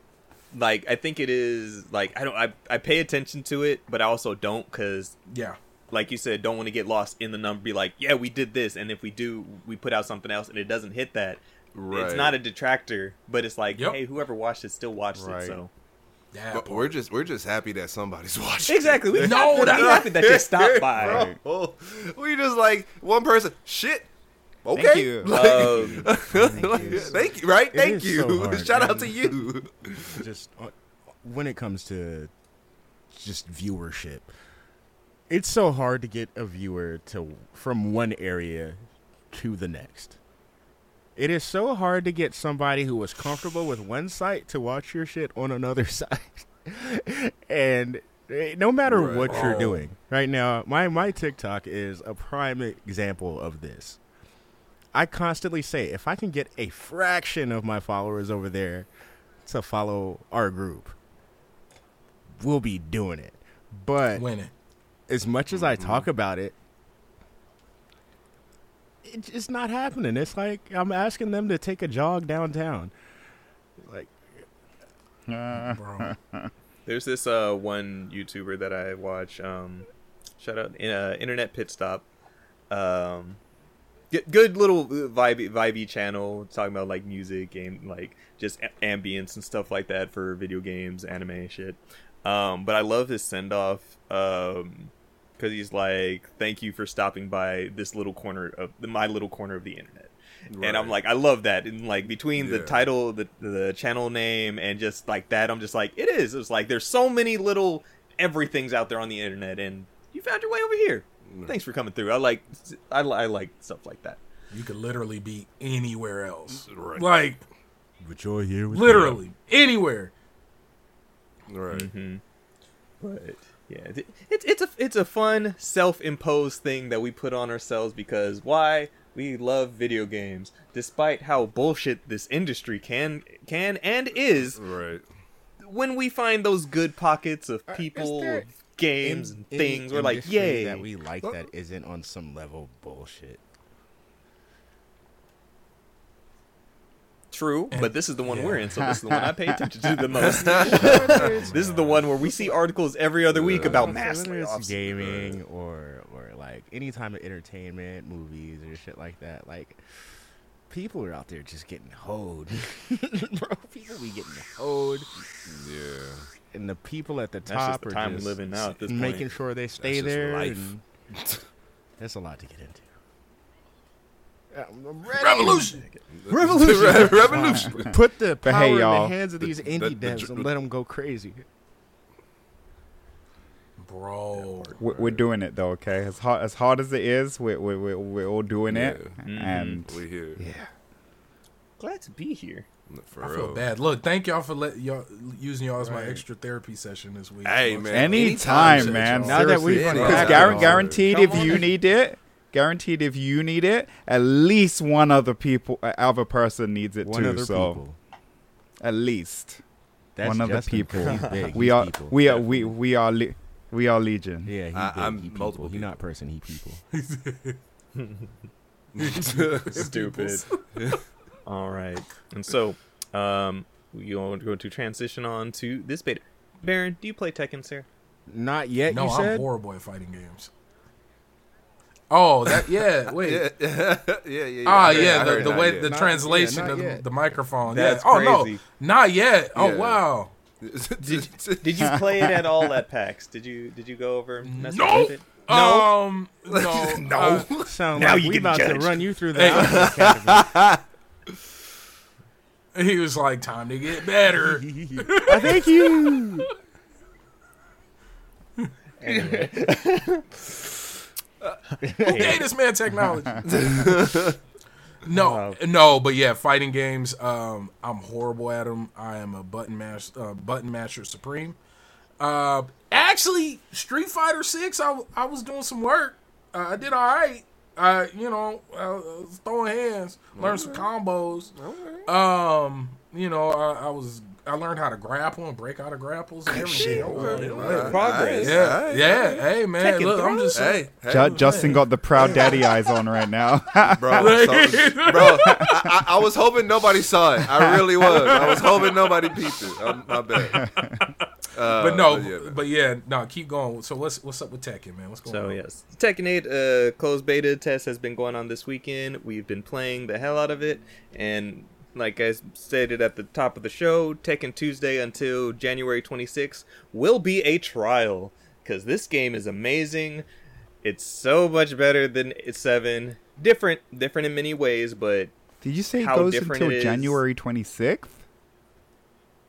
A: Like I think it is like I don't I I pay attention to it, but I also don't because
D: yeah,
A: like you said, don't want to get lost in the number. Be like, yeah, we did this, and if we do, we put out something else, and it doesn't hit that.
B: Right.
A: It's not a detractor, but it's like,
D: Yep.
A: hey, whoever watched it still watched
E: Right.
A: it. So
D: yeah.
B: But we're just we're just happy that somebody's *laughs* watching.
A: exactly, we *laughs*
D: No,
A: no,
D: that-
A: that, happy that you *laughs* stopped by.
B: Bro, we just like one person. Shit. Okay.
E: Thank you.
A: Um,
B: Like, thank you. Right.
C: It
B: Thank you.
C: so hard,
B: Shout out to you.
C: just uh, when it comes to just viewership it's so hard to get a viewer to from one area to the next It is so hard to get somebody who was comfortable with one site to watch your shit on another *laughs* site. and eh, no matter
B: Right.
C: what you're
D: Oh.
C: doing right now, my my TikTok is a prime example of this. I constantly say if I can get a fraction of my followers over there to follow our group, we'll be doing it. But
D: Winning.
C: as much as I talk about it, it's just not happening. It's like I'm asking them to take a jog downtown. Like,
D: Bro. *laughs*
A: There's this uh one YouTuber that I watch. Um, shout out uh, Internet Pit Stop. Um, good, good little uh, vibe vibey channel talking about like music, game, like just a- ambience and stuff like that for video games, anime shit. Um, but I love his send off. Um, because he's like, "Thank you for stopping by this little corner of my little corner of the internet." And I'm like, I love that. And like between the title, the the channel name, and just like that, I'm just like, it is. It's like there's so many little everything's out there on the internet, and you found your way over here. Thanks for coming through. I like I, I like stuff like that.
D: You could literally be anywhere else.
B: Right.
D: Like
C: but you're here with me.
D: literally anywhere.
B: Right.
A: Mm-hmm. But yeah, it, it's it's a it's a fun self-imposed thing that we put on ourselves because why we love video games, despite how bullshit this industry can can and is.
B: Right.
A: When we find those good pockets of people,
C: there
A: of games,
C: In-
A: and things, we're like, yay!
C: that we like that isn't on some level bullshit.
A: True, but this is the one
D: yeah.
A: we're in, so this is the one I pay attention to the *laughs* most. *laughs* this is the one where we see articles every other week about mass layoffs.
C: gaming or or like any time of entertainment, movies or shit like that. Like people are out there just getting hoed, *laughs* bro. People be getting hoed,
B: Yeah.
C: and the people at the top
A: the
C: are
A: time we
C: just
A: live in now at this
C: making
A: point.
C: sure they stay
B: just
C: there.
B: life.
C: and There's a lot to get into. I'm ready.
D: Revolution.
B: Revolution. Revolution.
C: Put the power
E: hey,
C: in
E: y'all.
C: the hands of these
B: The-
C: indie
B: the- the
C: devs
B: dr-
C: and let them go crazy.
D: Bro.
E: We're, we're doing it though, okay? As hard as hard as it is, we're we're, we're, we're all doing it,
B: Yeah.
A: Mhm.
E: and
B: we're here.
E: yeah.
A: Glad to be here.
B: For
D: I
B: real.
D: feel bad. Look, thank y'all for let y'all using y'all as my extra therapy session this week.
B: Hey, man.
E: Anytime,
B: Anytime,
E: man.
B: y'all.
C: Now that we've
E: Because
B: it
E: guar-
B: all.
E: guaranteed, if you need it, guaranteed if you need it, at least one other people, uh, other person needs it
C: One
E: too.
C: other
E: so
C: people.
E: at least
C: That's
E: one other
C: Justin, 'cause
E: people.
C: he's *laughs* big.
E: we
C: He's
E: are
C: people.
E: we are we we are le- we are legion.
C: Yeah, he's
B: I-
C: big.
B: I'm
C: he people.
B: multiple
C: He not person. He people. *laughs*
A: Stupid. *laughs* All right, and so um, we going to go to transition on to this beta. Baron, do you play Tekken, sir?
C: Not yet.
D: No,
C: you
D: I'm
C: said.
D: horrible at fighting games. Oh, that yeah. *laughs* Wait.
B: yeah, *laughs* yeah, yeah, yeah.
D: Ah,
B: I heard-
D: yeah, the, the way
B: yet.
D: the
C: Not-
D: translation
C: yeah,
D: of the,
C: yet.
D: the microphone.
A: That's
D: yeah. Oh no, not yet. Oh
B: Yeah.
D: wow. *laughs*
A: Did you play it at all at PAX? Did you did you go over and mess
D: No.
A: with it? No.
D: Um, no,
B: No.
D: uh,
C: Sound
A: Now
C: like
A: you
C: we
A: can
C: about to run you through the
D: Hey. he was like, "Time to get better."
C: I thank you.
A: Anyway,
D: Who gave this man technology? *laughs* no, no, but yeah, fighting games. Um, I'm horrible at them. I am a button mash, uh, button masher supreme. Uh, actually, Street Fighter Six, I, I was doing some work. Uh, I did all right. I, you know, I was throwing hands, learned some combos. Um, you know, I, I was I learned how to grapple and break out of grapples and everything.
B: Okay.
D: Yeah,
A: Progress.
D: yeah, yeah. Hey man,
A: Tekken
D: look, I'm
A: throw?
D: just
B: Hey, hey,
E: Ju- Justin got the proud daddy eyes on right now. *laughs*
B: bro, *laughs* so- bro. I, I, I was hoping nobody saw it. I really was. I was hoping nobody peeped it. Um, my bad. *laughs* Uh,
D: but no,
B: yeah,
D: but yeah, no, keep going. So what's what's up with Tekken, man? What's going
A: So
D: on?
A: So yes, Tekken 8 uh, closed beta test has been going on this weekend. We've been playing the hell out of it, and like I stated at the top of the show, Tekken Tuesday until January 26th will be a trial because this game is amazing. It's so much better than seven. Different, different in many ways, but
E: Did you say it
A: How
E: goes
A: different
E: until
A: it is.
E: January 26th?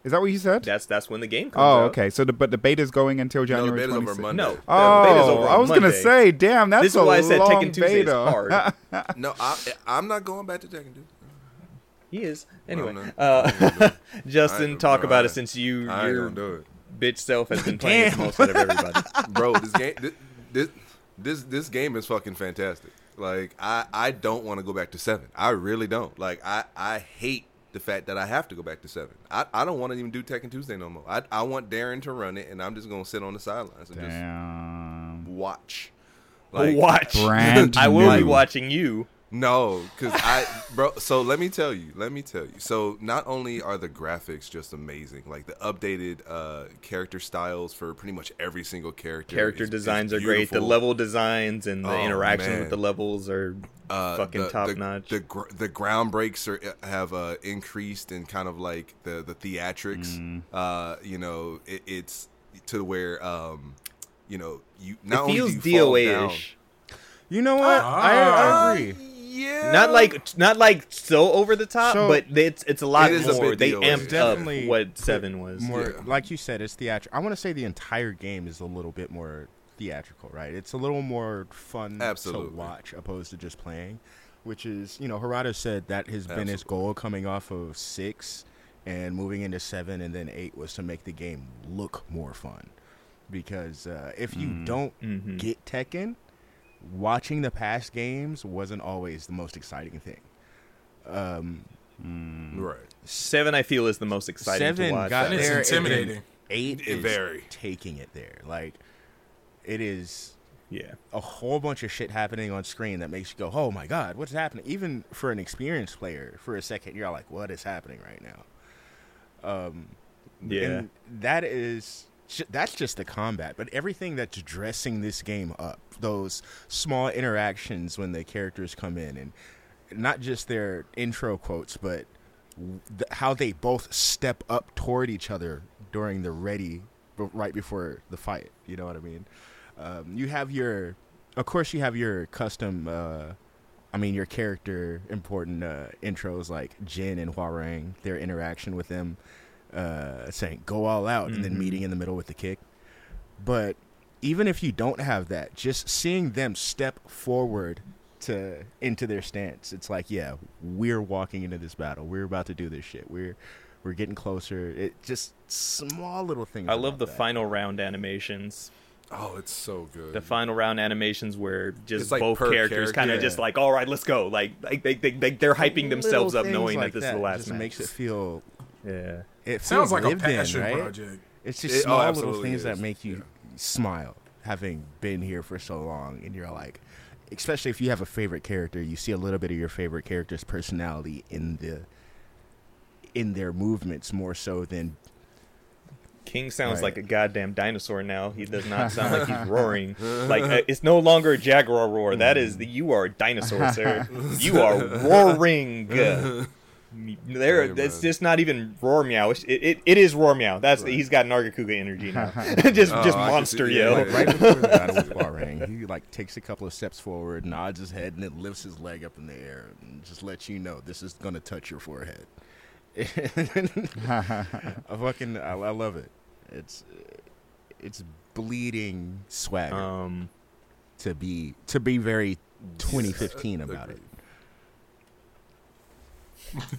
E: Is that what you said?
A: that's that's when the game comes
E: Oh,
A: out.
E: okay. So the but the beta's going until
B: No, the
E: January
B: beta's over
E: 26th.
B: Monday.
A: No, the
E: Oh,
A: beta's over
E: I
A: on
E: was gonna say, damn, that's
A: This is
E: a
A: why I said
E: long
A: Tekken Tuesday is hard. *laughs*
B: No, I, I'm not going back to Tekken. Dude.
A: He is. Anyway,
B: no.
A: uh, *laughs* Justin, talk
B: bro,
A: about
B: I-
A: it since you
B: I ain't
A: your
B: do it.
A: bitch self has been playing it the most out of everybody. *laughs*
B: bro. This game, this, this this this game is fucking fantastic. Like I I don't want to go back to seven. I really don't. Like I I hate the fact that I have to go back to seven. I, I don't want to even do Tekken Tuesday no more. I I want Darren to run it, and I'm just gonna sit on the sidelines and
E: Damn.
B: just watch.
A: Watch.
E: Brand *laughs*
A: I will be watching you.
B: No, because I, bro. So let me tell you. Let me tell you. So not only are the graphics just amazing, like the updated uh, character styles for pretty much every single character.
A: Character
B: is- is
A: designs are great. The level designs and the
B: Oh,
A: interaction
B: man.
A: with the levels are
B: Uh,
A: fucking top notch.
B: The gr- the ground breaks are have uh, increased in kind of like the the theatrics.
A: Mm.
B: Uh, you know, it, it's to where um, you know, you not
A: it feels
B: do you fall
A: DOA ish.
C: You know what? I, I agree.
B: Yeah,
A: Not like not like so over the top,
C: So-
A: but it's it's a lot
B: It is a
A: more.
B: bit
A: They
B: DOA.
A: amped
C: Definitely
A: up what seven was.
C: more
B: Yeah.
C: like you said it's theatrical i want to say the entire game is a little bit more theatrical right it's a little more fun
B: Absolutely.
C: to watch opposed to just playing which is you know harada said that has been his goal coming off of six and moving into seven and then eight was to make the game look more fun because uh, if you don't
A: Mhm.
C: get tekken watching the past games wasn't always the most exciting thing um,
B: right.
A: Seven, I feel, is the most exciting
C: Seven
A: to watch.
C: got
D: And it's
C: there, and
D: intimidating.
C: Eight
B: It
C: is
B: very.
C: taking it there. Like it is
A: yeah,
C: a whole bunch of shit happening on screen that makes you go, "Oh my god, what's happening?" Even for an experienced player, for a second, you're like, "What is happening right now?" Um,
A: yeah.
C: and that is ju- that's just the combat, but everything that's dressing this game up, those small interactions when the characters come in, and not just their intro quotes, but th- how they both step up toward each other during the ready, right before the fight. You know what I mean? Um, you have your, of course, you have your custom. Uh, I mean, your character important uh, intros like Jin and Hwoarang, their interaction with them, uh, saying "Go all out" and then
A: Mhm.
C: meeting in the middle with the kick. But even if you don't have that, just seeing them step forward to into their stance, it's like, yeah, we're walking into this battle. We're about to do this shit. We're we're getting closer. It just small little things.
A: I love the
C: that.
A: final round animations.
B: Oh, it's so good.
A: The final round animations where just
B: like
A: both characters
B: character.
A: kind of
C: Yeah.
A: just like, all right, let's go. Like, like they, they, they they're hyping themselves
C: Little
A: up, knowing
C: like
A: that this is the last
C: just
A: match.
C: makes it feel.
A: yeah,
C: It
D: Sounds
C: feels
D: like a
C: lived in,
D: passion
C: right?
D: project.
C: It's just
B: It- oh,
C: small little
B: absolutely
C: things that make you
B: Yeah.
C: smile, having been here for so long, and you're like, especially if you have a favorite character, you see a little bit of your favorite character's personality in the in their movements more so than
A: King sounds
C: Right.
A: like a goddamn dinosaur now. He does not *laughs* sound like he's roaring. Like uh, it's no longer a jaguar roar. That is the you are a dinosaur, sir. *laughs* You are roaring. *laughs* There,
B: Hey,
A: it's just not even roar meow. It, it, it is roar meow. That's he's got Nargacuga energy now. *laughs* *laughs* just
B: Oh,
A: just
B: I
A: monster
B: see-
A: yell.
B: yeah,
C: right before the battle with Hwoarang, *laughs* he like takes a couple of steps forward, nods his head, and then lifts his leg up in the air and just lets you know this is gonna touch your forehead. I fucking I, I love it. It's it's bleeding swagger
A: Um,
C: to be to be very 2015 about it. *laughs*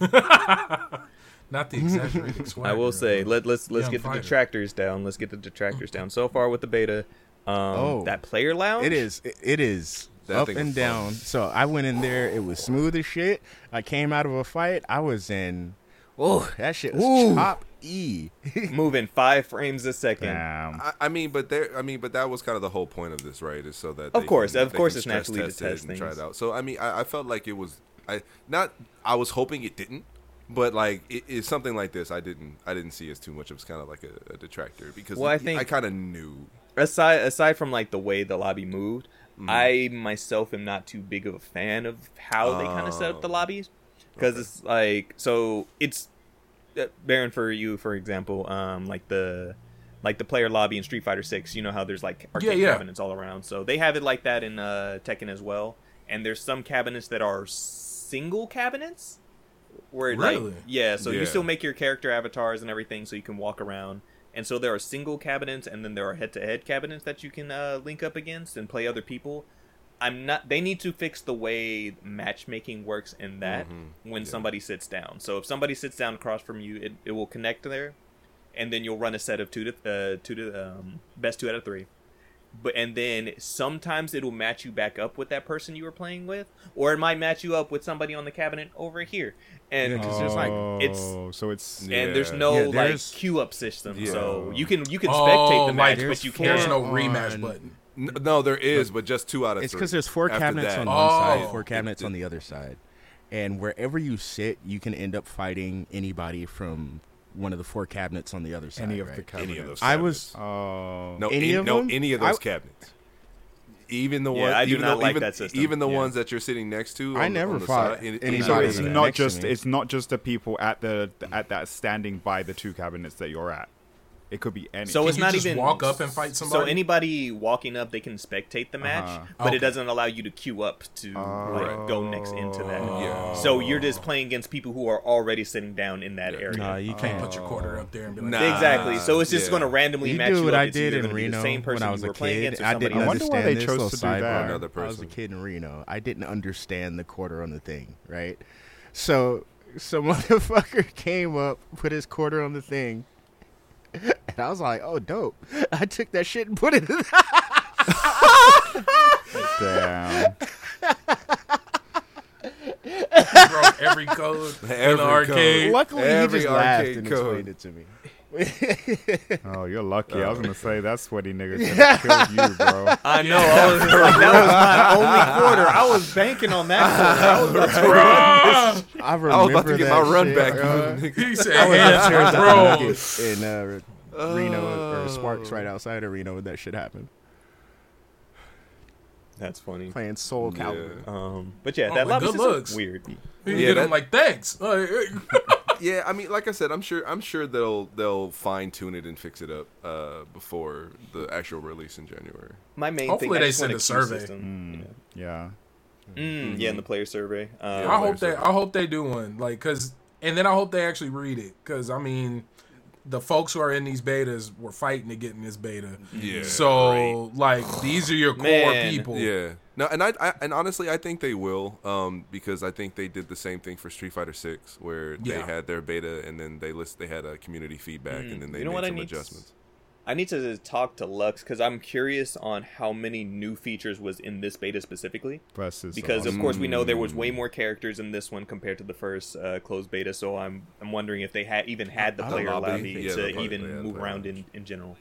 D: Not the exaggerated swagger.
A: I will say let let's let's
D: young
A: get the detractors down. Let's get the detractors down. So far with the beta, um,
C: Oh.
A: that player lounge.
C: It is. It, it is
B: That
C: up and
B: was fun.
C: down. So I went in there. It was smooth as shit. I came out of a fight. I was in. Oh, that shit was
A: Ooh.
C: top E. *laughs*
A: moving five frames a second.
E: Damn.
B: I, I mean, but there. I mean, but that was kind of the whole point of this, right? Is so that
A: Of
B: they
A: course,
B: can-
A: of course it's
B: stress
A: naturally to
B: test it
A: test
B: and try it out. So I mean, I, I felt like it was. I not. I was hoping it didn't, but like it is something like this. I didn't. I didn't see as too much. It was kind of like a, a detractor because
A: Well, I think I
B: kind of knew.
A: aside aside from like the way the lobby moved,
B: Mm-hmm.
A: I myself am not too big of a fan of how they kind of set up the
B: Oh.
A: lobbies because
B: Okay.
A: it's like so it's uh, Baron for you for example, um, like the like the player lobby in Street Fighter Six. You know how there's like arcade
D: Yeah, yeah.
A: cabinets all around, so they have it like that in uh, Tekken as well. And there's some cabinets that are single cabinets. Where
D: Really?
A: like yeah, so you still make your character avatars and everything, so you can walk around. And so there are single cabinets, and then there are head-to-head cabinets that you can uh, link up against and play other people. I'm not. They need to fix the way matchmaking works in that
B: Mm-hmm.
A: when somebody sits down. So if somebody sits down across from you, it, it will connect there, and then you'll run a set of two to uh, two to um, best two out of three. But and then sometimes it'll match you back up with that person you were playing with, or it might match you up with somebody on the cabinet over here. And
C: Yeah, 'cause there's, like- oh,
A: it's-
E: Oh, so it's
B: Yeah.
A: and there's no
C: Yeah,
A: like queue up system,
B: Yeah.
A: so you can you can spectate
D: Oh,
A: the
D: like
A: match, but you can't.
D: There's no
C: on-
D: rematch button.
B: No, there is, but just two out of
C: It's
B: three.
C: because there's four cabinets
B: that-
C: on one
D: Oh.
C: side, four
B: It-
C: cabinets
B: it-
C: on the other side, and wherever you sit, you can end up fighting anybody from one of the four cabinets on the other side.
E: any of
C: right?
E: the cabinets.
B: Any of those.
C: I was
E: Oh,
B: No, uh,
C: Any
B: any,
C: of
B: no,
C: them?
B: any of those
C: I-
B: cabinets. Even the
A: Yeah,
B: ones,
A: I do
B: even
A: not
B: the,
A: like
B: even,
A: that system.
B: even the
A: Yeah.
B: ones that you're sitting next to.
C: I
B: on
C: never
B: on the
C: fought
B: side,
C: anybody
B: any
E: so
C: Anybody
E: it's
B: of
C: that
B: them.
E: not just it's not just the people at the at that standing by the two cabinets that you're at. It could be any.
A: So
D: Can
A: it's
D: you
A: not
D: just
A: even
D: walk up and fight somebody.
A: So anybody walking up, they can spectate the match,
E: Uh-huh.
A: but
D: Okay.
A: it doesn't allow you to queue up to like
E: Oh.
A: go next into that.
B: Yeah.
A: So you're just playing against people who are already sitting down in that
B: Yeah.
A: area.
C: No, you can't.
D: Put your quarter up there and be like,
B: Nah.
A: Exactly. So it's just
B: yeah.
A: going to randomly
C: You
A: match you
C: what
A: up.
C: I
A: It's
C: did in Reno
A: the same person
C: when I was a kid. I didn't
E: I wonder why
C: understand
E: they
C: this
E: chose
C: little
E: to do
C: sidebar.
E: that.
B: Another
C: I was a kid in Reno. I didn't understand the quarter on the thing, right? So some *laughs* motherfucker came up, put his quarter on the thing, *laughs* and I was like, "Oh, dope!" *laughs* I took that shit and put it. in
E: damn. *laughs*
D: you broke every code in
B: Every
D: the arcade.
B: code.
C: Luckily,
B: Every
C: he just laughed
B: arcade
C: and
B: code.
C: explained it to me. *laughs*
E: Oh, you're lucky. I was gonna say that sweaty nigga could have killed you, bro. *laughs*
A: I know. I was just like, that was my only quarter. I was banking on that quarter. I was about to!
C: I
B: I was about to get my run
C: shit,
B: back.
C: uh,
D: he said,
C: I was
D: hands
C: upstairs
D: bro.
C: at the Nugget in uh, Reno or Sparks,
B: Oh.
C: right outside of Reno, when that shit happened.
A: That's funny.
C: Playing Soul
B: Yeah.
C: Calibur.
A: Um, but yeah,
D: Oh,
A: that
D: but
A: lobby
D: good looks.
A: weird.
D: He
B: Yeah,
D: hit him like, thanks. Like, *laughs*
B: Yeah, I mean, like I said, I'm sure I'm sure they'll they'll fine tune it and fix it up uh, before the actual release in January.
A: My main
D: Hopefully
A: thing. I
D: they send a survey.
A: system.
E: Yeah.
A: Yeah. Mm, yeah, in the player survey. Um,
B: Yeah.
D: I hope
B: players
D: they,
B: are-
D: I hope they do one. Like, cause, and then I hope they actually read it. Cause I mean, the folks who are in these betas were fighting to get in this beta.
B: Yeah.
D: So, like, these are your core
A: Man.
D: people.
B: Yeah. No, and I, I and honestly, I think they will, um, because I think they did the same thing for Street Fighter Six, where they had their beta and then they list they had a community feedback
A: Mm,
B: and then they
A: you know
B: made
A: what I
B: some
A: need to-
B: adjustments.
A: I need to talk to Lux because I'm curious on how many new features was in this beta specifically.
E: Versus
A: Because
E: um,
A: of course we know there was way more characters in this one compared to the first uh, closed beta. So I'm I'm wondering if they had even had the
C: The
A: player
B: lobby?
A: lobby
B: Yeah,
A: to even move around in, in general.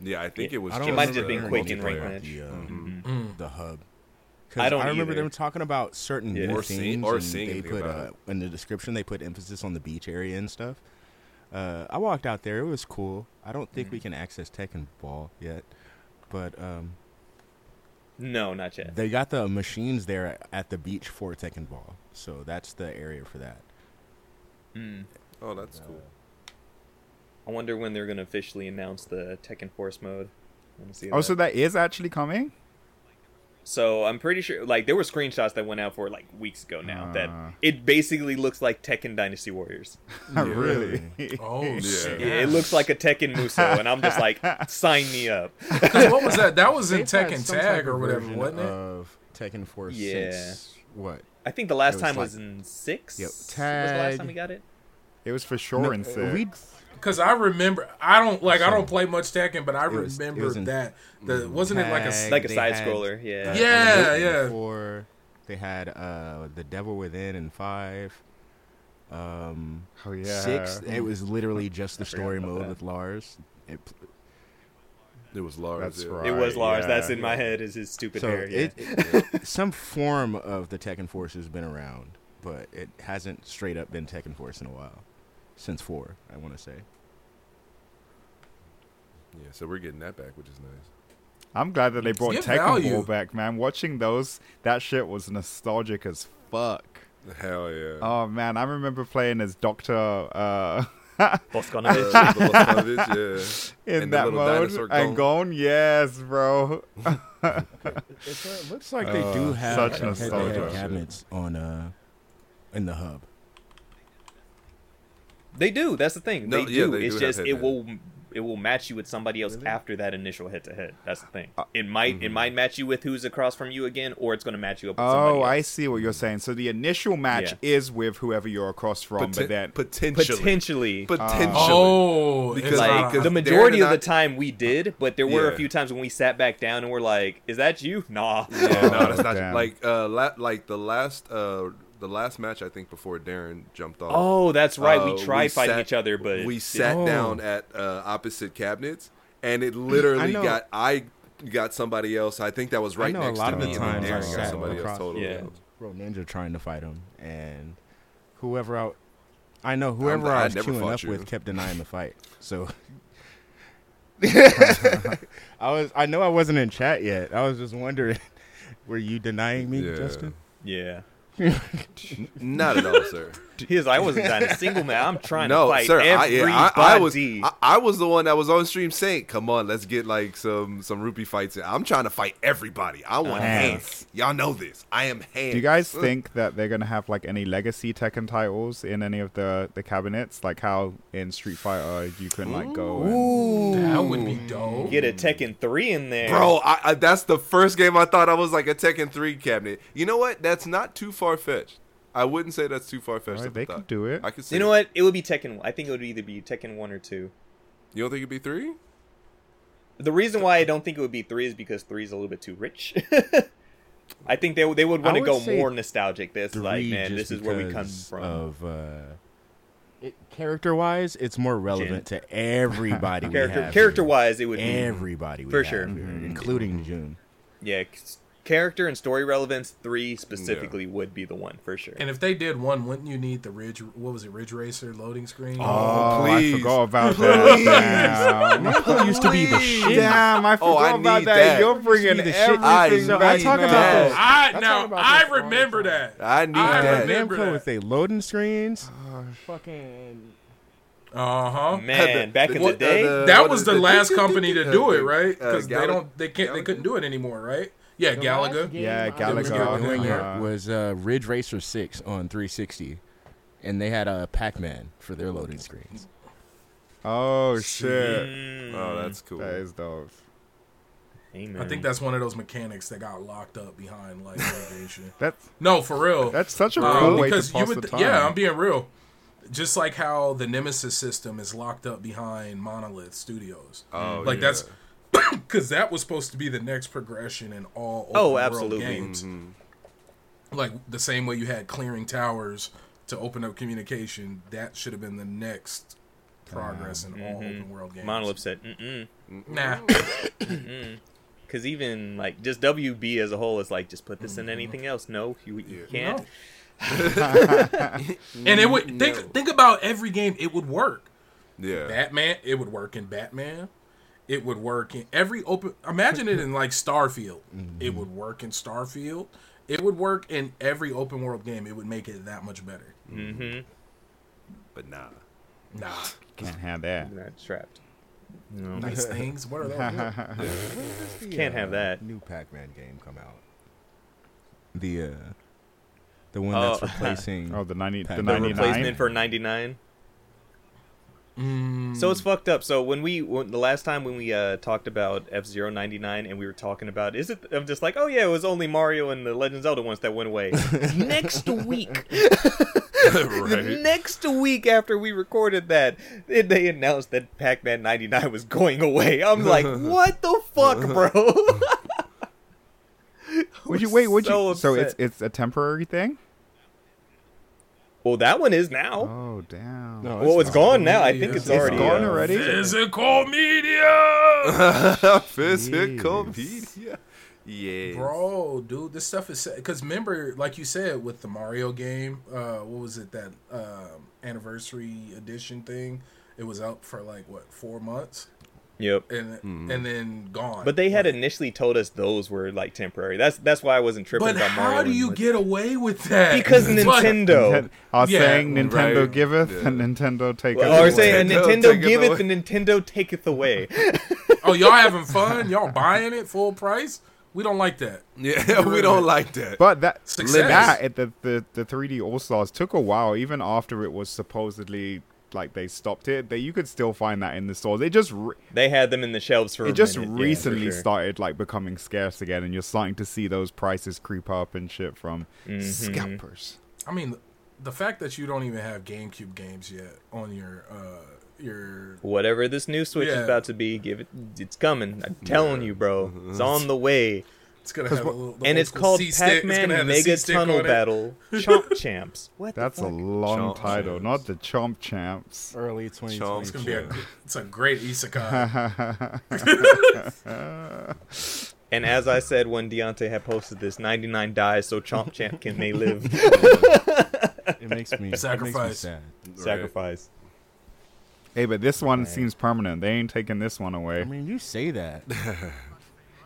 B: Yeah, I think
A: Yeah.
B: it was.
C: I don't
A: It might have just been
C: the
A: quick in rank match.
C: The, um,
D: Mm.
C: the hub.
A: I
C: 'Cause
A: don't
C: I remember
A: either.
C: them talking about certain
A: Yeah.
C: new
B: Or seeing-
C: things,
B: or
C: and
B: seeing
C: they put
B: about
C: uh, in the description they put emphasis on the beach area and stuff. Uh, I walked out there; it was cool. I don't think we
A: Mm.
C: can access Tekken Ball yet, but um,
A: No, not yet.
C: they got the machines there at the beach for Tekken Ball, so that's the area for that.
A: Mm.
B: Oh, that's cool.
A: I wonder when they're gonna officially announce the Tekken Force mode. I wanna see
E: Oh,
A: that.
E: so that is actually coming?
A: So I'm pretty sure, like, there were screenshots that went out for like weeks ago now that
E: Ah.
A: it basically looks like Tekken Dynasty Warriors. *laughs*
E: really? *laughs*
D: Oh
B: Yeah.
D: shit!
A: Yeah, it looks like a Tekken Musou, and I'm just like, *laughs* sign me up.
D: 'Cause what was that? That was in Tekken Tag or whatever, wasn't it?
C: Of Tekken Force
A: Yeah.
C: since what?
A: I think the last
C: was
A: time
C: like-
A: was in six.
C: Yep,
A: was the last time we got it.
E: It was for sure
C: No,
E: in
C: uh,
E: six.
C: we
D: Because I remember, I don't like, I don't play much Tekken, but I
C: It was- it
D: remember
C: was in-
D: that. The wasn't it like a
A: Like a side
C: had,
A: scroller, yeah.
C: uh,
D: Yeah, yeah.
C: Before they had uh, the Devil Within and five. Um,
E: oh yeah.
C: Six. It was literally *laughs* just the story mode
A: that.
C: with Lars. It,
B: It was Lars.
E: That's
B: yeah.
E: right.
A: It was Lars.
E: yeah.
A: That's in my head. Is his stupid
C: so
A: hair? Yeah.
C: it, *laughs* some form of the Tekken Force has been around, but it hasn't straight up been Tekken Force in a while. Since four, I want to say.
B: Yeah, so we're getting that back, which is nice.
E: I'm glad that they brought Tekken
D: value.
E: Ball back, man. Watching those, that shit was nostalgic as fuck.
B: Hell yeah.
E: Oh man, I remember playing as Doctor uh,
A: Boskonovitch.
B: Uh, Bogdanovich, yeah.
E: in
B: And
E: that mode
B: dinosaur
E: and gone. Yes, bro.
C: It looks like they do
E: Uh,
C: have
E: such
C: head-to-head
E: nostalgia.
C: cabinets on uh in the hub.
A: They do. That's the thing.
B: No,
A: they
B: yeah,
A: do.
B: they
A: it's
B: do
A: just it
B: head-to-head.
A: will it will match you with somebody else after that initial head to head. That's the thing.
E: Uh,
A: It might
E: mm-hmm.
A: it might match you with who's across from you again, or it's going to match you up with somebody
E: Oh,
A: else.
E: I see what you're saying. So the initial match
A: Yeah.
E: is with whoever you're across from,
B: Poten-
E: but then
B: potentially,
A: potentially.
B: potentially.
D: Oh,
B: Because, like,
D: not-
B: because
A: the majority
B: and
A: of the time we did, but there were
B: Yeah.
A: a few times when we sat back down and we're like, "Is that you?" *laughs* Nah.
B: Yeah, no, that's not
E: Damn.
B: like uh, la- like the last uh, the last match I think before Darren jumped off.
A: Oh, that's right.
B: uh,
A: we tried fighting
B: sat-
A: each other, but
B: we sat
C: Oh.
B: down at uh, opposite cabinets, and it literally
C: know.
B: got I got somebody else. I think that was right
C: know a
B: next
C: lot
B: to
C: of
B: me,
C: the
B: and then
C: I
B: Darren got
C: sat
B: somebody else totally
A: Yeah.
B: else.
C: Bro Ninja trying to fight him, and whoever I, I know whoever
B: I
C: I was
B: never
C: queuing up
B: you.
C: with kept denying the fight. So *laughs* I was, I know I wasn't in chat yet. I was just wondering, *laughs* were you denying me,
B: Yeah.
C: Justin?
A: yeah. *laughs*
B: Not at all, sir. *laughs*
A: His, I wasn't trying to single man. I'm trying
B: no,
A: to fight
B: sir. I,
A: everybody.
B: yeah, I, I was I, I was the one that was on stream saying, "Come on, let's get like some some rupee fights." in." I'm trying to fight everybody. I want
A: Uh-huh.
B: hands. Y'all know this. I am hands.
E: Do you guys think that they're gonna have like any legacy Tekken titles in any of the the cabinets? Like how in Street Fighter you can like go and
D: that would be dope.
A: Get a Tekken three in there,
B: Bro, I, I, that's the first game I thought I was like a Tekken 3 cabinet. You know what? That's not too far fetched. I wouldn't say that's too far fetched.
E: Alright,
B: of
E: they
B: thought.
E: could do it.
B: I could see.
A: You know
B: it.
A: what? It would be Tekken. I think it would either be Tekken one or two.
B: You don't think it'd be three?
A: The reason why I don't think it would be three is because three is a little bit too rich. *laughs* I think they they would want to go more nostalgic. This like, man, this is where we come from.
C: Of uh, it, character-wise, it's more relevant to everybody. we
A: character
C: have
A: character
C: here.
A: wise, it would be
C: everybody
A: For
C: have
A: sure.
C: here, including Jun.
A: yeah. C- Character and story relevance, three specifically would be the one for sure.
D: And if they did one, wouldn't you need the Ridge? What was it, Ridge Racer loading screen?
E: Oh,
B: please.
E: I forgot about that. Damn. *laughs*
C: That used to be the shit.
E: Damn, I
B: Oh,
E: forgot
B: I
E: about
B: need
E: that.
B: that.
E: You're bringing
C: See the shit-
E: everything
B: I
C: So I talk
E: now.
C: about this.
D: I
C: Let's
D: now I
C: this for all
D: remember that.
B: I need
D: I
B: that.
D: remember
C: Namco
D: that.
C: with their loading screens. fucking.
D: Uh huh.
A: Man, back in the day,
D: That was the
B: the-
D: last *laughs* company to do it,
B: uh,
D: right? Because they don't, they can't, they couldn't do it anymore, right? Yeah, Galaga.
E: Yeah,
C: that was
E: Galaga,
C: doing it
E: uh,
C: was uh, Ridge Racer Six on 360, and they had a Pac-Man for their loading screens.
E: Oh shit,
A: Mm,
B: Oh, that's cool.
E: that is dope.
A: hey, man.
D: I think that's one of those mechanics that got locked up behind like litigation. *laughs*
E: That's
D: No, for real.
E: that's such a
D: Um,
E: cool way to
D: because
E: pass
D: you
E: the
D: would,
E: time.
D: yeah, I'm being real. Just like how the Nemesis system is locked up behind Monolith Studios,
B: Oh,
D: like
B: yeah.
D: that's *coughs* because that was supposed to be the next progression in all open
A: Oh,
D: world
A: absolutely.
D: games.
B: Mhm.
D: Like the same way you had clearing towers to open up communication, that should have been the next progress in all
A: Mhm.
D: open world games.
A: Monolith said, mm
D: nah,
A: because *coughs* even like just WB as a whole is like, just put this in anything else. No, you, you
B: Yeah.
A: can't. *laughs*
D: and it would think think about every game. It would work.
B: Yeah.
D: Batman, it would work in Batman. It would work in every open. Imagine it in like Starfield. It would work in Starfield. It would work in every open world game. It would make it that much better.
A: Mm-hmm.
B: But nah.
D: Nah,
E: Can't have that.
A: Not trapped. No,
D: nice things. What are those? *laughs*
A: can't have that.
C: New Pac-Man game come out. The uh, the one
A: Oh.
C: that's replacing. *laughs*
E: Oh, the ninety, the
C: Pac-Man.
A: The replacement for ninety nine.
D: Mm,
A: So it's fucked up. So when we when, the last time when we uh, talked about F 99 and we were talking about is it I'm just like oh yeah it was only Mario and the Legend of Zelda ones that went away. *laughs* next week, *laughs* the next week after we recorded that, they- they announced that Pac-Man 99 was going away. I'm like *laughs* what the fuck, bro?
E: Would you wait? Would
A: so
E: you? So it's it's a temporary thing.
A: Well that one is now.
E: Oh damn.
C: No,
A: well, it's
C: not.
A: gone now. I think
D: It's
A: it's, already
E: gone
A: uh,
E: already?
D: physical media, *laughs*
B: Physical
E: Jeez.
B: media. Yeah.
D: bro, dude. This stuff is because remember, like you said, with the Mario game. Uh, what was it that um, anniversary edition thing? It was out for like what four months,
A: Yep.
D: and mm-hmm. and then gone.
A: But they had
D: Like,
A: initially told us those were like temporary. That's that's why I wasn't tripping
D: But
A: about Mario.
D: how do you
A: like-
D: get away with that?
A: because *laughs* Nintendo.
E: Ninten- I was
D: Yeah,
E: saying Nintendo
B: right.
E: giveth
B: Yeah.
E: and Nintendo taketh. Away.
A: Or saying
B: Nintendo
A: Nintendo giveth and Nintendo taketh away.
D: oh, y'all having fun? Y'all buying it full price? We don't like that.
B: Yeah, *laughs* we don't like that.
E: But that
D: Success.
E: that it, the the the 3D All Stars took a while, even after it was supposedly like they stopped it. They you could still find that in the stores. It just re-
A: They had them in the shelves for.
E: it
A: a
E: just
A: minute, yeah,
E: recently
A: sure.
E: started like becoming scarce again, and you're starting to see those prices creep up and shit from
A: Mm-hmm.
E: scalpers.
D: I mean, the fact that you don't even have GameCube games yet on your uh your
A: Whatever this new Switch is about to be, give it. It's coming. I'm telling you, bro. It's on the way,
D: it's gonna have a little, the
A: and it's called
D: C-stick.
A: Pac-Man
D: gonna have
A: Mega Tunnel. Battle *laughs* Chomp Champs. What? the
E: That's a long
B: Chomp
E: title,
B: champs.
E: not the Chomp Champs.
C: Early
D: It's
C: 2020.
D: gonna be a it's a great isekai. *laughs*
A: And as I said when Deontay had posted this, 99 dies so Chomp Champ can may live.
C: It makes me It makes me
D: Sacrifice.
C: sad.
A: Sacrifice.
E: Hey, but this one
C: Right.
E: seems permanent. They ain't taking this one away.
C: I mean, you say that. *laughs*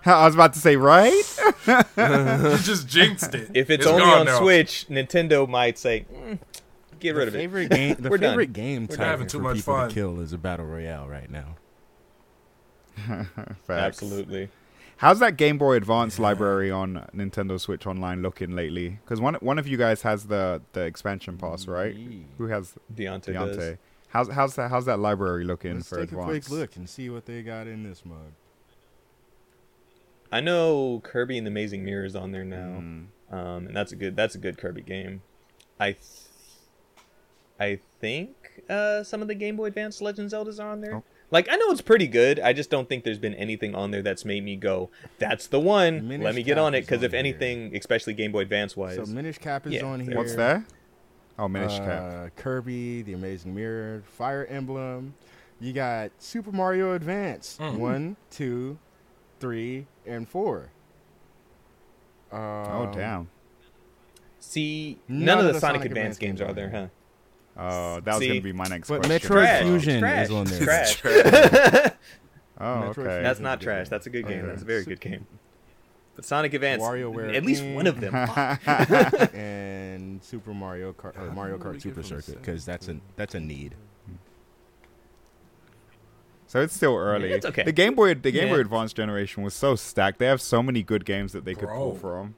C: *laughs*
E: I was about to say, right? *laughs*
D: you just jinxed it.
A: If it's,
D: It's
A: only on
D: now.
A: Switch, Nintendo might say, "Mm, "Get rid
C: the
A: of it."
C: game, the *laughs*
A: We're done.
C: favorite game
D: We're
C: type
D: having too
C: for
D: much
C: people
D: fun.
C: to kill is a battle royale right now.
A: Absolutely.
E: How's that Game Boy Advance library on Nintendo Switch Online looking lately? Because one one of you guys has the the expansion pass, right?
C: Yee.
E: Who has
A: Deontay, does.
E: How's how's that how's that library looking
C: Let's
E: for
C: take a quick look and see what they got in this mug.
A: I know Kirby and the Amazing Mirror is on there now,
E: Mm.
A: um, and that's a good that's a good Kirby game. I th- I think uh, some of the Game Boy Advance Legend Zeldas are on there.
E: Oh.
A: Like I know it's pretty good. I just don't think there's been anything on there that's made me go, "That's the one."
C: Minish
A: Let me get
C: Cap
A: on it because if
C: here.
A: anything, especially Game Boy Advance wise,
C: So Minish Cap is
A: Yeah,
C: on here.
E: What's that? Oh, Minish Cap.
C: Uh, Kirby, The Amazing Mirror, Fire Emblem. You got Super Mario Advance.
D: Mm.
C: One, two, three, and four. Um,
E: Oh, damn.
A: see, none, of the, Sonic,
C: Sonic
A: Advance
C: Advance
A: games
C: games
A: are
C: are
A: there, huh?
E: Oh, that was
A: See,
E: gonna be my next
C: But
E: question.
C: Metroid
A: Trash.
C: Fusion
A: Trash.
C: is on there.
A: Trash. *laughs*
E: Oh,
C: Metroid
E: okay.
C: Fusion.
A: That's
C: is a
A: not trash.
C: game.
A: That's a good game.
E: Okay.
A: That's a very good game. But Sonic Advance,
C: WarioWare
A: at least
C: Inc.
A: one of them. *laughs*
C: And Super Mario Kart, or Mario
B: How do we
C: Kart Super Circuit, because that's a that's a need.
E: So it's still early.
A: It's okay.
E: The Game Boy, the Game Boy Advance generation was so stacked. They have so many good games that they could pull from.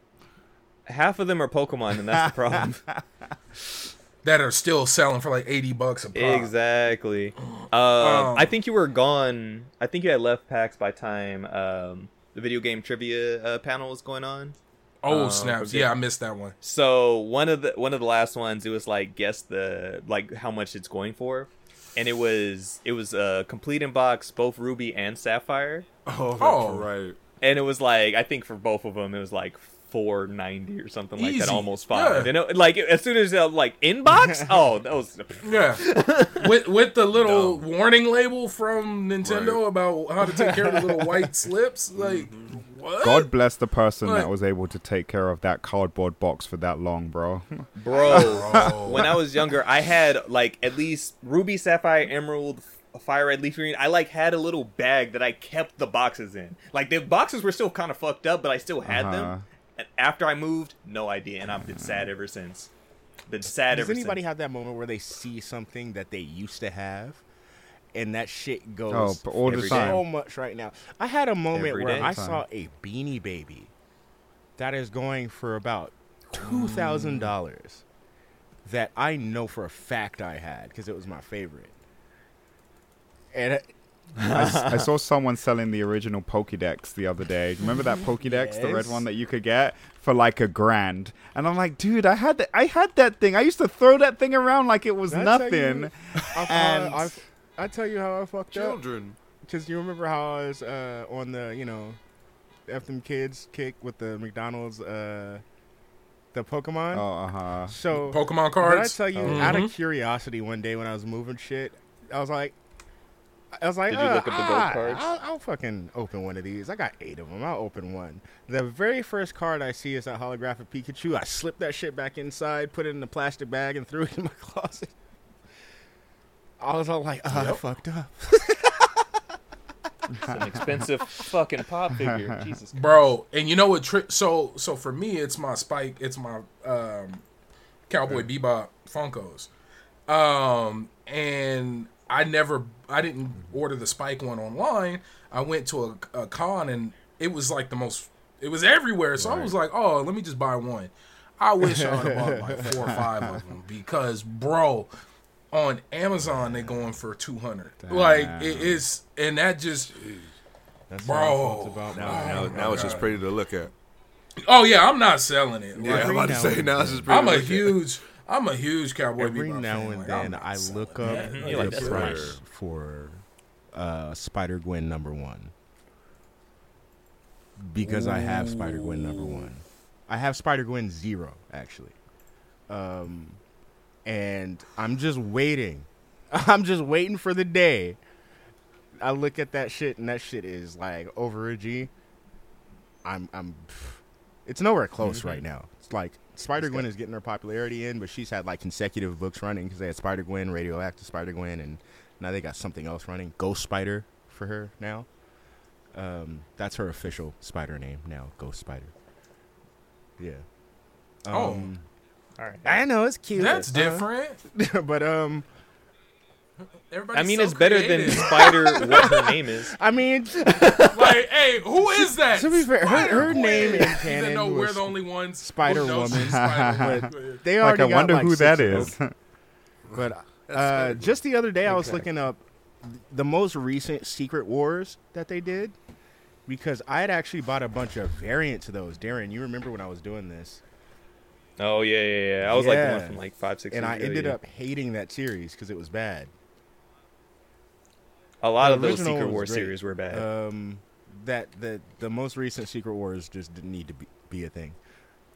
A: Half of them are Pokemon, and that's the problem. *laughs*
D: that are still selling for like eighty bucks a pop.
A: exactly. *clears throat* Um,
D: Um,
A: I think you were gone. I think you had left PAX by time um, the video game trivia uh, panel was going on.
D: Oh
A: Uh,
D: snaps! Yeah, I missed that one.
A: So one of the one of the last ones, it was like guess the like how much it's going for, and it was it was a complete in box, both Ruby and Sapphire,
B: Oh, oh. that's
D: Oh.
B: right.
A: and it was like I think for both of them it was like four ninety or something like that, almost five.
D: Yeah.
A: And it, like as soon as uh, like inbox, *laughs* oh that was
D: Yeah, *laughs* with with the little
B: Dumb.
D: warning label from Nintendo
B: Right.
D: about how to take care of the little white *laughs* slips. Like what?
E: God bless the person
D: Like-
E: that was able to take care of that cardboard box for that long, bro.
A: bro.
D: Bro.
A: when I was younger, I had like at least Ruby, Sapphire, Emerald, Fire Red, Leaf Green. I like had a little bag that I kept the boxes in. Like the boxes were still kind of fucked up, but I still had
E: Uh-huh.
A: them. And after I moved, no idea, and I've been sad ever since. Been sad
C: Does
A: ever
C: anybody
A: since.
C: have that moment where they see something that they used to have, and that shit goes
E: Oh, but all the
A: Every
E: time.
C: so much right now? I had a moment
A: Every
C: where
A: day.
C: I
E: Time.
C: saw a Beanie Baby that is going for about two thousand dollars. That I know for a fact I had because it was my favorite. And it,
E: I, s- I *laughs* saw someone selling the original Pokédex the other day. Remember that Pokédex, the red one that you could get for like a grand? And I'm like, dude, I had that. I had that thing. I used to throw that thing around like it was
C: Did
E: nothing.
C: you- I,
E: And-
C: I, I, I tell you how I fucked up.
B: Children.
C: Because you remember how I was uh, on the, you know, F them kids kick with the McDonald's, uh, the Pokemon.
E: Oh, uh huh.
C: So
D: Pokemon
C: did I tell you
E: Oh.
C: out of curiosity one day when I was moving shit, I was like, I was like,
A: Did you
C: uh,
A: look up the gold
C: ah,
A: cards?
C: I'll, I'll fucking open one of these. I got eight of them. I'll open one. The very first card I see is that holographic Pikachu. I slipped that shit back inside, put it in a plastic bag, and threw it in my *laughs* closet. I was all like, oh, I fucked up.
A: It's an expensive fucking pop figure. *laughs* Jesus.
D: bro and you know what tri- so so for me it's my spike it's my um cowboy bebop funkos um and i never i didn't order the spike one online i went to a, a con and it was like the most it was everywhere so i was like oh let me just buy one i wish i would have bought like four or five of *laughs* them because bro on Amazon they're going for two hundred. Like it is, and that just
C: That's
D: Bro.
C: how I felt about
B: Now,
C: mine.
B: now, now it's just pretty to look at.
D: oh yeah, I'm not selling it.
B: Yeah,
D: Like,
B: I'm about to say now it's just pretty.
D: I'm
B: to
D: a
B: huge. at.
D: Huge, I'm a huge Cowboy
C: Every
D: Bebop
C: now
D: fan.
C: and
D: Like,
C: then I
D: selling
C: look up
A: You like
C: the
A: that
C: price
B: sweater.
C: for uh, Spider Gwen number one because I have Spider Gwen number one. I have Spider Gwen zero actually, um, and I'm just waiting. *laughs* I'm just waiting for the day. I look at that shit and that shit is like over a G. I'm I'm. It's nowhere close right now. It's like Spider Gwen is getting her popularity in, but she's had like consecutive books running because they had Spider Gwen, Radioactive Spider Gwen, and now they got something else running, Ghost Spider for her now. Um, that's her official Spider name now, Ghost Spider. Yeah.
D: Oh.
C: Um,
A: All right.
C: I know it's cute.
D: That's
C: uh,
D: different. *laughs*
C: but um,
D: Everybody's
A: I mean,
D: so
A: it's better than. Spider. *laughs* what her name is?
C: I mean, *laughs*
D: like, hey, who is that?
C: To be fair, her- her name in
D: Even
C: canon
D: though we're
C: was
D: the only ones. who
C: Spider
D: knows
C: Woman.
D: Spider-Woman. *laughs*
C: they
E: Like,
C: already
E: I
C: got,
E: wonder
C: like,
E: who
C: six
E: that
C: of
E: is.
C: them. But uh, just the other day, I was
B: Okay.
C: looking up the most recent Secret Wars that they did because I had actually bought a bunch of variants of those. Darren, you remember when I was doing this,
A: Oh yeah, yeah, yeah. I was like the one from like five, six.
C: and
A: years
C: I
A: ago,
C: ended
A: yeah.
C: up hating that series because it was bad.
A: A lot
C: the
A: of those Secret
C: was
A: War
C: great.
A: series were bad.
C: Um, that the the most recent Secret Wars just didn't need to be, be a thing.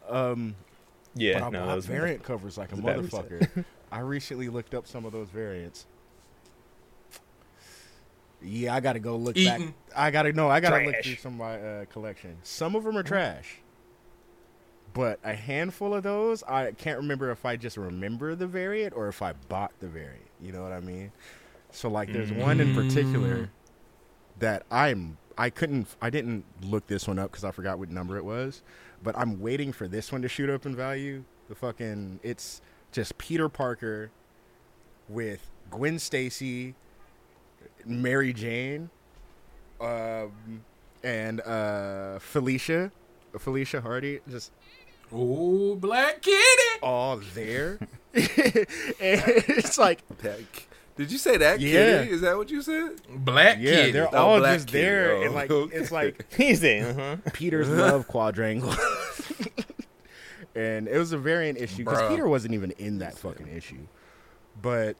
C: Um,
A: yeah,
C: but I
A: no, that
C: bought
A: was
C: variant covers like a
A: was a bad reset.
C: motherfucker. *laughs* I recently looked up some of those variants. Yeah, I gotta go look back. I gotta know. I gotta look through some of my uh, collection. Some of them are trash, but a handful of those, I can't remember if I just remember the variant or if I bought the variant. You know what I mean? So like, there's one in particular that I'm. I couldn't. I didn't look this one up because I forgot what number it was. But I'm waiting for this one to shoot up in value. The fucking it's just Peter Parker with Gwen Stacy, Mary Jane, um, and uh, Felicia, Felicia Hardy, just
D: Ooh, Black Kitty.
C: all there. *laughs* *laughs* and it's like,
B: That- Did you say that,
C: Yeah.
B: Kitty? Is that what you said?
D: Black kid.
C: yeah,
D: Kitty.
C: they're
B: Oh,
C: all
B: Black
C: just
B: Kitty.
C: there,
B: Oh,
C: and like
B: okay.
C: it's like *laughs*
A: He's in. Uh-huh.
C: Peter's love quadrangle. *laughs* and it was a variant issue because Peter wasn't even in that fucking issue. But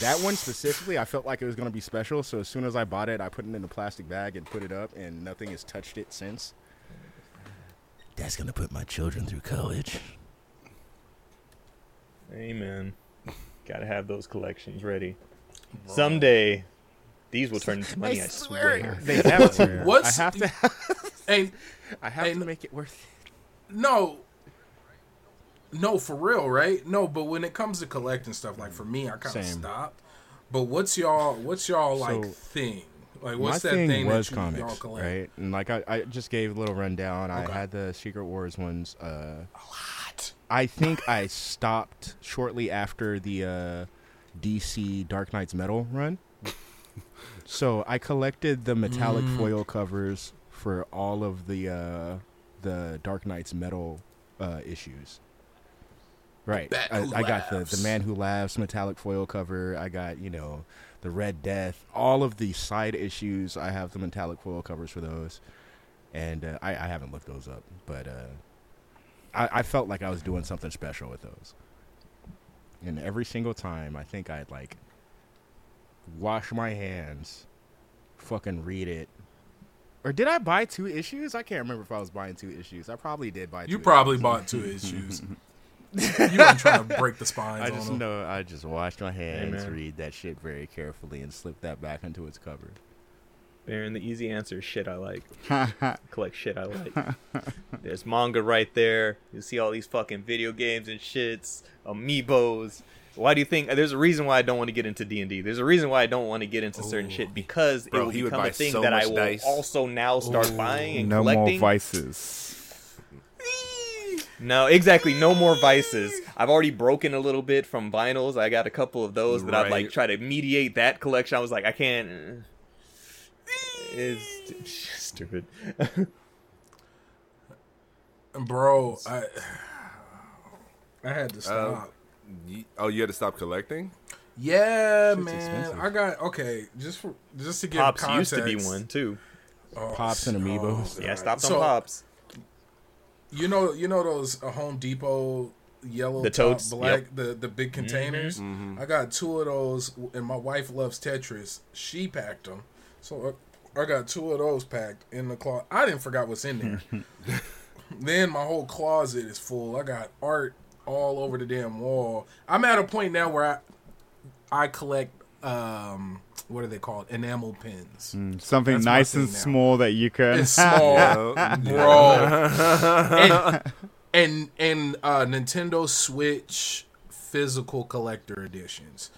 C: that one specifically, I felt like it was going to be special. So as soon as I bought it, I put it in a plastic bag and put it up, and nothing has touched it since. That's going to put my children through college.
A: Amen. Gotta have those collections ready. Someday, these will *laughs* turn into money. I, swear. *laughs*
C: They have to. *laughs*
D: What's-
C: I have to.
D: Hey,
C: I have
D: Hey,
C: to make it worth it.
D: no. No, for real, right? No, but when it comes to collecting stuff, like for me, I kind of
C: Same.
D: stopped. But what's y'all, what's y'all like
C: So,
D: thing? Like, what's
C: my
D: that
C: thing,
D: thing,
C: was
D: that you, y'all
C: comics,
D: collect?
C: right? And like I, I just gave a little rundown.
D: Okay.
C: I had the Secret Wars ones. Uh,
D: What?
C: I think I *laughs* stopped shortly after the uh, DC Dark Nights Metal run. so I collected the metallic
D: Mm.
C: foil covers for all of the uh, the Dark Nights Metal uh, issues. Right. I, I got the the Man Who Laughs metallic foil cover. I got you know the Red Death. All of the side issues. I have the metallic foil covers for those, and uh, I, I haven't looked those up, but. I, I felt like I was doing something special with those. And every single time, I think I'd like wash my hands, fucking read it. Or did I buy two issues? I can't remember if I was buying two issues. I probably did buy.
D: You probably
C: issues.
D: bought two *laughs* issues. you weren't trying to break the spines
C: I
D: on
C: just
D: them.
C: know I just washed my hands,
A: Amen.
C: read that shit very carefully, and slipped that back into its cover.
A: Baron, the easy answer is shit I like. *laughs* Collect shit I like. *laughs* There's manga right there. You see all these fucking video games and shits, amiibos. Why do you think? There's a reason why I don't want to get into D and D. There's a reason why I don't want to get into certain
D: Ooh.
A: shit because
B: Bro,
A: it will become a thing
B: so
A: that I will
B: dice.
A: also now start
D: Ooh.
A: buying and
E: No more
A: collecting.
E: vices. *laughs*
A: No, exactly. No more vices. I've already broken a little bit from vinyls. I got a couple of those that I'd like
B: Right.
A: try to mediate that collection. I was like, I can't. Is *laughs* stupid. *laughs*
D: Bro, I I had to stop.
B: Ye- Oh, you had to stop collecting?
D: Yeah,
C: Shit's
D: man.
C: expensive.
D: I got okay. Just for just to give
A: Pops
D: context,
A: used to be one too.
D: Oh,
C: Pops and Amiibos.
D: God.
A: Yeah, stopped on
D: So,
A: pops.
D: You know, you know those uh, Home Depot yellow
A: The
D: top
A: totes,
D: black
A: yep.
D: the the big containers.
B: Mm-hmm.
D: I got two of those, and my wife loves Tetris. She packed them, so uh, I got two of those packed in the closet. I didn't forget what's in there. *laughs* then my whole closet is full. I got art all over the damn wall. I'm at a point now where I I collect um what are they called enamel pins.
E: Something
D: That's
E: nice and
D: now.
E: small that you can.
D: It's *laughs* small, bro. and and, and uh, Nintendo Switch physical collector editions,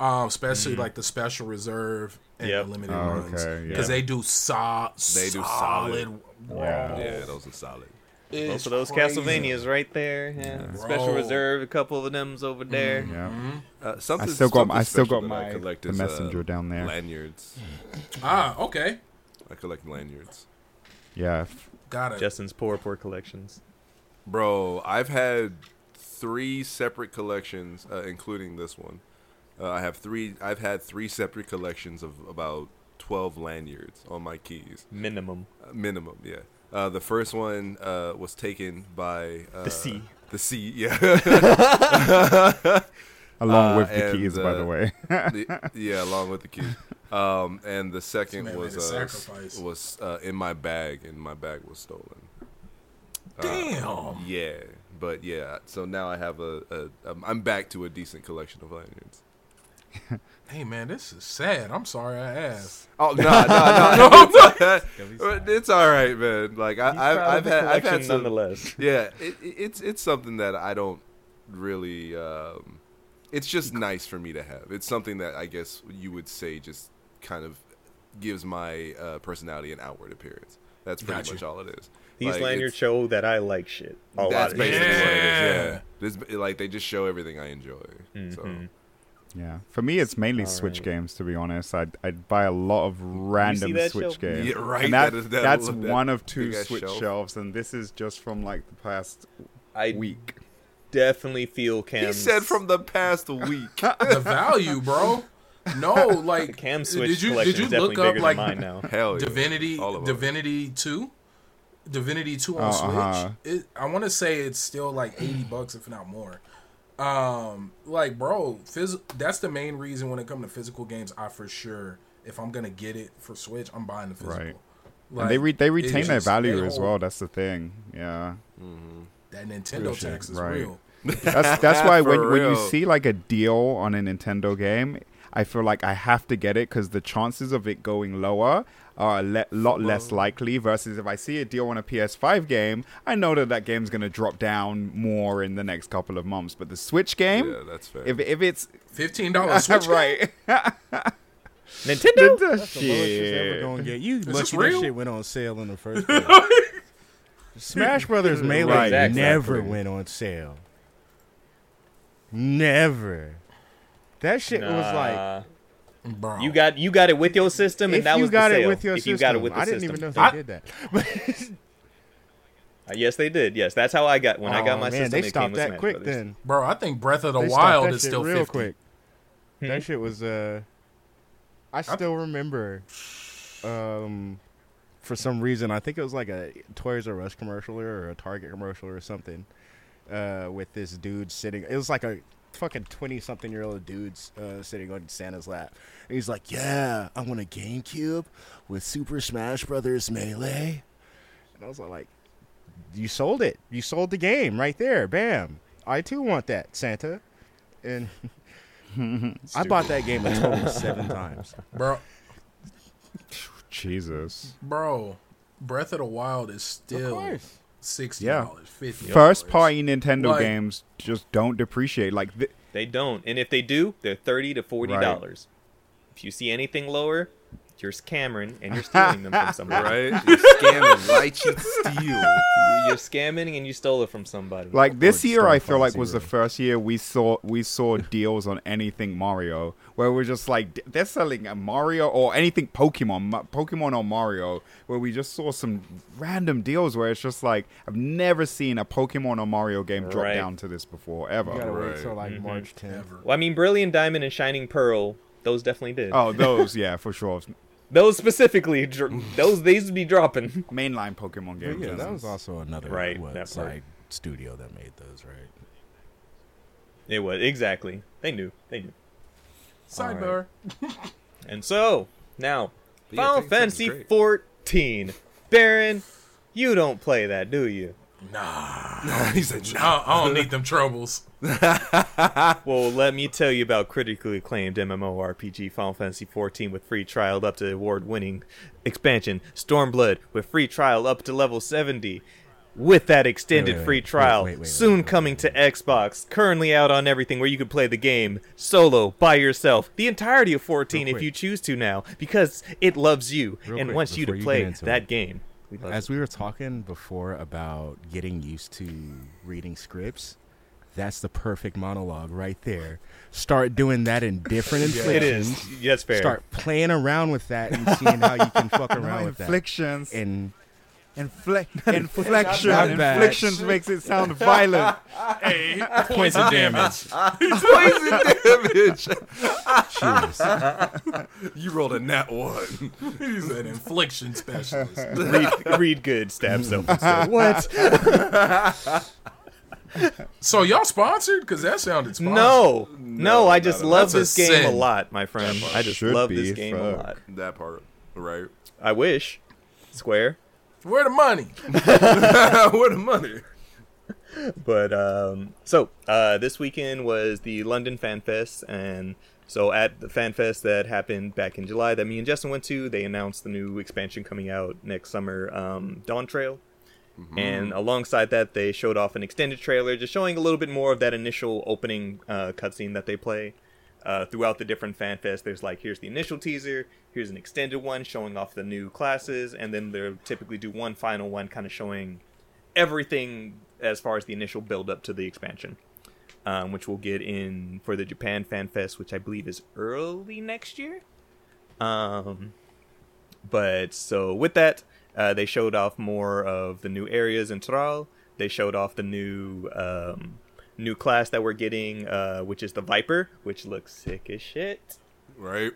D: um, especially like the special reserve and
A: Yep.
D: the limited
E: Oh,
D: runs,
E: okay, yeah.
D: because they do so
B: They do
D: solid.
B: solid.
E: Yeah.
B: Yeah, those are solid.
D: It's
A: Most of those
D: crazy.
A: Castlevanias right there. Yeah. Special Reserve, a couple of them's over there.
E: Yeah.
B: Uh,
E: I
B: something,
E: still got
B: something
E: I still got
B: that I
E: my
B: collect
E: the
B: is,
E: messenger
B: uh,
E: down there.
B: Lanyards.
D: Ah, okay,
B: I collect lanyards.
E: Yeah.
D: got it.
A: Justin's poor, poor collections.
B: Bro, I've had three separate collections, uh, including this one. Uh, I have three. I've had three separate collections of about twelve lanyards on my keys,
A: Minimum.
B: uh, minimum. Yeah. Uh, the first one uh, was taken by uh,
A: The sea.
B: The sea, yeah. *laughs*
E: Along
B: Uh,
E: with the
B: and,
E: keys, by the way.
B: The- *laughs* yeah, along with the keys. Um, and the second
D: man
B: was uh, was uh, in my bag, and my bag was stolen. Uh,
D: Damn.
B: Yeah, but yeah. So now I have a, a. um, I'm back to a decent collection of lanyards.
D: Hey man, this is sad. I'm sorry I asked.
B: Oh no, no, no! *laughs* it's all right, man. Like I, I've, I've had, I've
A: collection
B: had some.
A: nonetheless. *laughs*
B: Yeah, it, it- it's it's something that I don't really. Um, it's just nice for me to have. It's something that I guess you would say just kind of gives my uh, personality an outward appearance. That's pretty
D: Gotcha.
B: much all it is.
A: These
B: Like,
A: lanyards show that I like shit. A lot
B: That's
A: of
B: basically
A: shit.
B: what it is.
D: Yeah.
B: Yeah, this, like they just show everything I enjoy. So
A: Mhm.
E: Yeah. For me, it's mainly Switch
A: Alright.
E: games. To be honest, I'd I'd buy a lot of random
A: that
E: Switch
A: shelf?
E: games.
B: Yeah, right,
E: And that,
B: that is- that
E: that's
B: little- that
E: one of two Switch
B: shelf.
E: shelves, and this is just from like the past
A: I
E: week.
A: definitely feel Cam.
B: he
A: Cam's.
B: said from the past week. *laughs*
D: The value, bro. No, *laughs* like
A: Cam Switch
D: did you
A: collection
D: did you
A: is definitely
D: look up like
A: than mine now.
B: Hell yeah.
D: Divinity
B: All.
D: Divinity two, Divinity two on
E: Oh,
D: Switch.
E: uh-huh.
D: It, I want to say it's still like eighty bucks, if not more. Um, like bro, phys- that's the main reason when it comes to physical games. I for sure, if I'm gonna get it for Switch, I'm buying the physical.
E: Right.
D: Like,
E: and they re- they retain their value as well. That's the thing. Yeah.
D: That Nintendo
C: Real
D: tax is
E: right.
D: real.
E: That's that's why when *laughs*
B: For
E: when you see like a deal on a Nintendo game, I feel like I have to get it because the chances of it going lower are a le- lot less likely. Versus if I see a deal on a PS5 game, I know that that game's gonna drop down more in the next couple of months. But the Switch game,
B: Yeah, that's fair.
E: if if it's
D: Fifteen dollars *laughs* Switch. game?
E: right,
A: Nintendo.
E: the
C: That's the lowest it's ever
E: shit.
C: gonna get. You
D: this
C: lucky
D: real?
C: that shit went on sale in the *laughs* first place. Smash Brothers Melee
E: Right,
A: exactly.
C: never went on sale. Never. That shit was like
D: Bro.
A: you got you got it with your system, and
C: if
A: that
C: you
A: was
C: got
A: the
C: it
A: sale.
C: with your
A: if
C: system.
A: you got it with the
C: I didn't
A: system.
C: even know they
D: I-
C: did that. *laughs*
A: Uh, yes, they did. Yes, that's how I got when I got
C: Oh,
A: my
C: man,
A: system.
C: they
A: it
C: stopped
A: with
C: that
A: Smash
C: quick
A: Brothers.
C: then.
D: bro. I think Breath of the
C: They
D: Wild is still
C: real
D: 50.
C: quick.
A: Hmm?
C: That shit was uh I still remember um for some reason I think it was like a Toys R Us commercial or a Target commercial or something uh with this dude sitting it was like a fucking 20 something year old dude's uh, sitting on Santa's lap. And he's like yeah I want a GameCube with Super Smash Brothers Melee. And I was like you sold it. You sold the game right there. Bam. I too want that Santa. And *laughs* I bought that game a total of seven *laughs* times.
D: bro.
E: Jesus.
D: Bro, Breath of the Wild is
C: Of
D: still
C: course.
D: sixty
E: Yeah.
D: fifty.
E: First party Nintendo
D: Like-
E: games just don't depreciate. Like th-
A: They don't, and if they do, they're thirty to forty dollars. If you see anything lower, you're scamming and you're *laughs* stealing them from somebody.
B: Right? You're scamming, light cheat steal.
A: You're scamming and you stole it from somebody.
E: Like this
C: Or
E: year, I
C: Star
E: feel like
C: Fox
E: was the first year we saw we saw deals on anything Mario, where we're just like they're selling a Mario or anything Pokemon, Pokemon or Mario, where we just saw some random deals where it's just like I've never seen a Pokemon or Mario game drop down to this before ever.
C: You gotta
B: Right.
C: wait till like
A: Mhm.
C: March 10th.
D: Ever.
A: Well, I mean, Brilliant Diamond and Shining Pearl, those definitely did.
E: Oh, those yeah, for sure.
A: Those specifically, dr- those these would be dropping.
E: Mainline Pokemon
C: But
E: games.
C: yeah,
E: and-
C: that was also another
A: Right,
C: what,
A: that
C: side studio that made those, right?
A: It was exactly. They knew. They knew.
D: Sidebar.
A: And so now,
B: But
A: Final
B: Tekken 7 is
A: Fantasy
B: great.
A: 14. Baron, you don't play that, do you?
D: Nah. *laughs*
B: he said,
D: I, I don't need them troubles. *laughs*
A: Well, let me tell you about critically acclaimed MMORPG Final Fantasy XIV with free trial up to award-winning expansion Stormblood with free trial up to level 70. With that extended
C: Wait, wait,
A: free trial,
C: wait, wait, wait,
A: soon
C: wait,
A: coming to Xbox, currently out on everything where you can play the game solo by yourself, the entirety of 14 if you choose to now, because it loves you
C: Real
A: and
C: quick,
A: wants you to
C: before you
A: play that game. We love
C: As we were talking before about getting used to reading scripts, that's the perfect monologue right there. Start doing that in different
A: it.
C: inflections. *laughs*
A: it is. That's fair.
C: Start playing around with that and seeing how you can fuck *laughs*
E: No,
C: around with that.
E: inflictions.
C: And
E: Infle- *laughs* inflection.
C: Not bad.
E: Inflictions makes it sound violent. *laughs*
D: Hey,
C: points *laughs* of damage.
B: poison damage.
C: Cheers.
B: you rolled a nat one.
D: He's an infliction specialist.
A: read, read good, stab self. what?
D: So y'all sponsored? Because that sounded sponsored.
A: No, no, I just love this
D: a
A: game a lot, my friend. I just
E: Should
A: love this game a lot.
B: that part, right?
A: I wish. Square.
D: Where the money? *laughs*
B: Where the money?
A: But um so uh this weekend was the London Fan Fest and so at the Fan Fest that happened back in July that me and Justin went to, they announced the new expansion coming out next summer, um, Dawntrail. And alongside that, they showed off an extended trailer, just showing a little bit more of that initial opening uh, cutscene that they play. Uh, throughout the different fan fests, there's like here's the initial teaser, here's an extended one showing off the new classes, and then they'll typically do one final one, kind of showing everything as far as the initial build up to the expansion, um, which we'll get in for the Japan Fan Fest, which I believe is early next year. Um, but so with that, uh, they showed off more of the new areas in Tural. They showed off the new um, new class that we're getting, uh, which is the Viper, which looks sick as shit.
B: Right?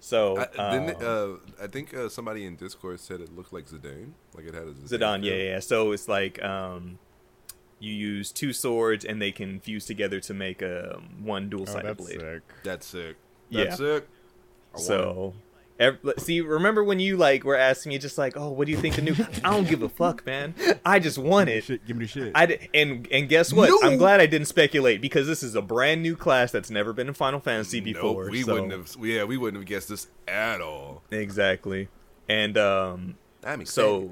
A: So
B: I, didn't it,
A: um,
B: uh, I think uh, somebody in Discord said it looked like Zidane, like it had a Zidane.
A: Zidane,
B: feel.
A: yeah, yeah. So it's like um, you use two swords and they can fuse together to make a one dual
E: Oh,
A: sided
E: that's
A: blade.
E: sick.
B: That's sick.
A: Yeah.
B: That's sick. I want it.
A: So, ev- see, remember when you like were asking me just like, oh, what do you think the new? I don't give a fuck, man. I just want it.
C: Shit, give me the shit.
A: I d- and and guess what?
B: No.
A: I'm glad I didn't speculate because this is a brand new class that's never been in Final Fantasy before.
B: Nope, we
A: so-
B: wouldn't have. Yeah, we wouldn't have guessed this at all.
A: exactly. And um,
B: I'm excited.
A: so,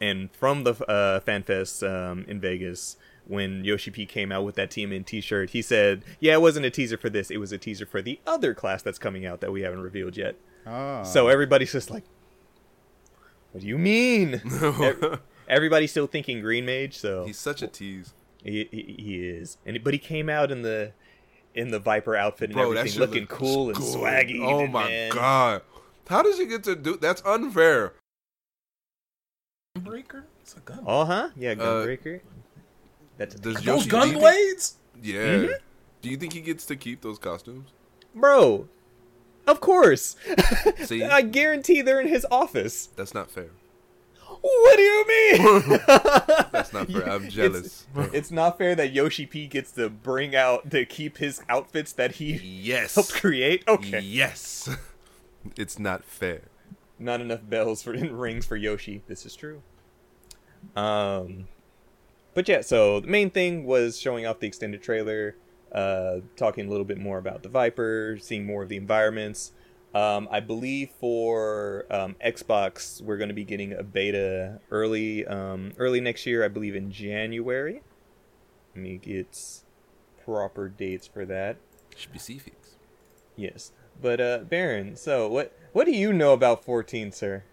A: and from the uh, FanFest um, in Vegas, when Yoshi P came out with that Team In T-shirt, he said, "Yeah, it wasn't a teaser for this. It was a teaser for the other class that's coming out that we haven't revealed yet."
E: Ah.
A: So everybody's just like, "What do you mean?" *laughs* Everybody's still thinking Green Mage, so
B: he's such a tease,
A: he, he, he is. And but he came out in the in the Viper outfit and
B: bro.
A: Everything, looking
B: looks
A: cool and
B: good.
A: swaggy.
B: Oh my
A: man.
B: god, how does he get to do? That's unfair.
D: Breaker? It's a gun.
A: Oh, huh? Yeah, Gunbreaker. That's
B: Does
D: Those
B: Yoshi- do
D: gun blades?
B: Yeah.
A: Mm-hmm.
B: Do you think he gets to keep those costumes?
A: bro. Of course.
B: See, *laughs*
A: I guarantee they're in his office.
B: that's not fair.
A: What do you mean? *laughs*
B: That's not fair. *laughs* I'm
A: It's-
B: jealous.
A: It's, not fair that Yoshi P gets to bring out to keep his outfits that he
B: Yes.
A: helped create. Okay.
B: Yes. It's not fair.
A: not enough bells for and rings for Yoshi. This is true. Um, but yeah, so the main thing was showing off the extended trailer, uh, talking a little bit more about the Viper, seeing more of the environments. Um, I believe for um, Xbox, we're going to be getting a beta early, um, early next year. I believe in January. Let me get proper dates for that.
B: Should be Specifics.
A: Yes, but uh, Baron. So what? What do you know about 14, sir?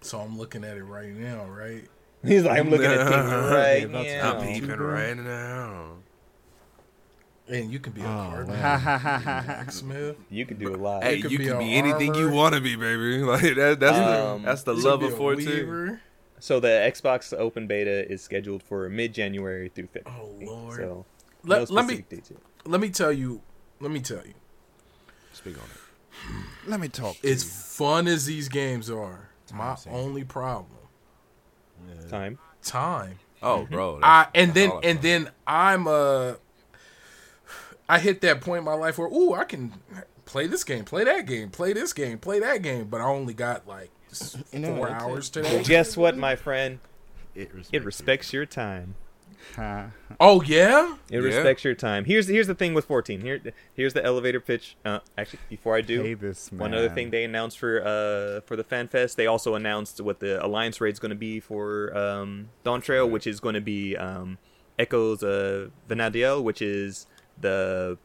D: So I'm looking at it right now, right?
A: He's like, I'm looking at things *laughs* right
C: about to
A: now.
C: I'm
B: peeping right now.
D: And you can be a
C: Oh,
D: cardinal,
C: wow.
D: blacksmith.
A: You can do a lot.
B: Hey,
D: could
B: you can
D: a
B: be anything you want to be, baby. *laughs* Like that, that's
A: Um,
B: the that's the love of
D: be a
B: 14.
A: So the Xbox Open Beta is scheduled for mid-January through February.
D: Oh lord.
A: So
D: Let-
A: no
D: let me-
A: specific.
D: Let me tell you. Let me tell you.
B: Speak on it.
E: Let me talk. To
D: As
E: you.
D: fun as these games are, my only problem,
A: time.
D: time.
B: Oh, bro.
D: I and then and then I'm uh I hit that point in my life where ooh I can play this game, play that game, play this game, play that game, but I only got like s- *laughs* four
C: it's-
D: hours today.
A: Guess what, my friend?
C: It respects,
A: It respects your time.
E: Ha.
D: Oh yeah,
A: It
B: Yeah.
A: respects your time. Here's here's the thing with 14. Here here's the elevator pitch. Uh, actually, before I do,
E: Hey, this man.
A: One other thing they announced for uh for the fan fest, they also announced what the alliance raid's going to be for um Dawntrail, which is going to be um Echoes uh Vana'diel, which is the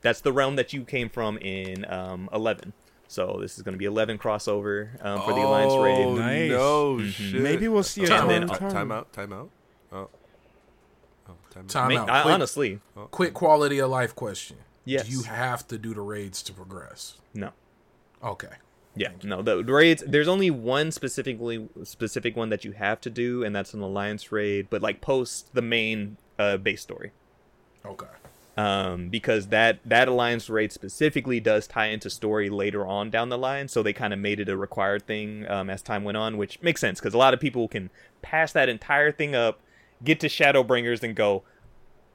A: that's the realm that you came from in um 11. So this is going to be 11 crossover um, for the alliance
B: Oh,
A: raid.
C: Nice.
B: no
A: Mhm.
B: shit.
C: Maybe we'll see a
D: Time
C: turn
A: out.
B: time out. Time out. Oh. Oh, time out.
D: time
A: Ma-
D: out.
A: I-
D: quick,
A: honestly,
D: quick quality of life question.
A: yes.
D: Do you have to do the raids to progress?
A: no.
D: Okay.
A: Yeah, no. The the raids. There's only one specifically specific one that you have to do, and that's an alliance raid. But like post the main uh, base story.
D: Okay.
A: Um, because that that alliance raid specifically does tie into story later on down the line. So they kind of made it a required thing um, as time went on, which makes sense because a lot of people can pass that entire thing up, get to Shadowbringers, and go,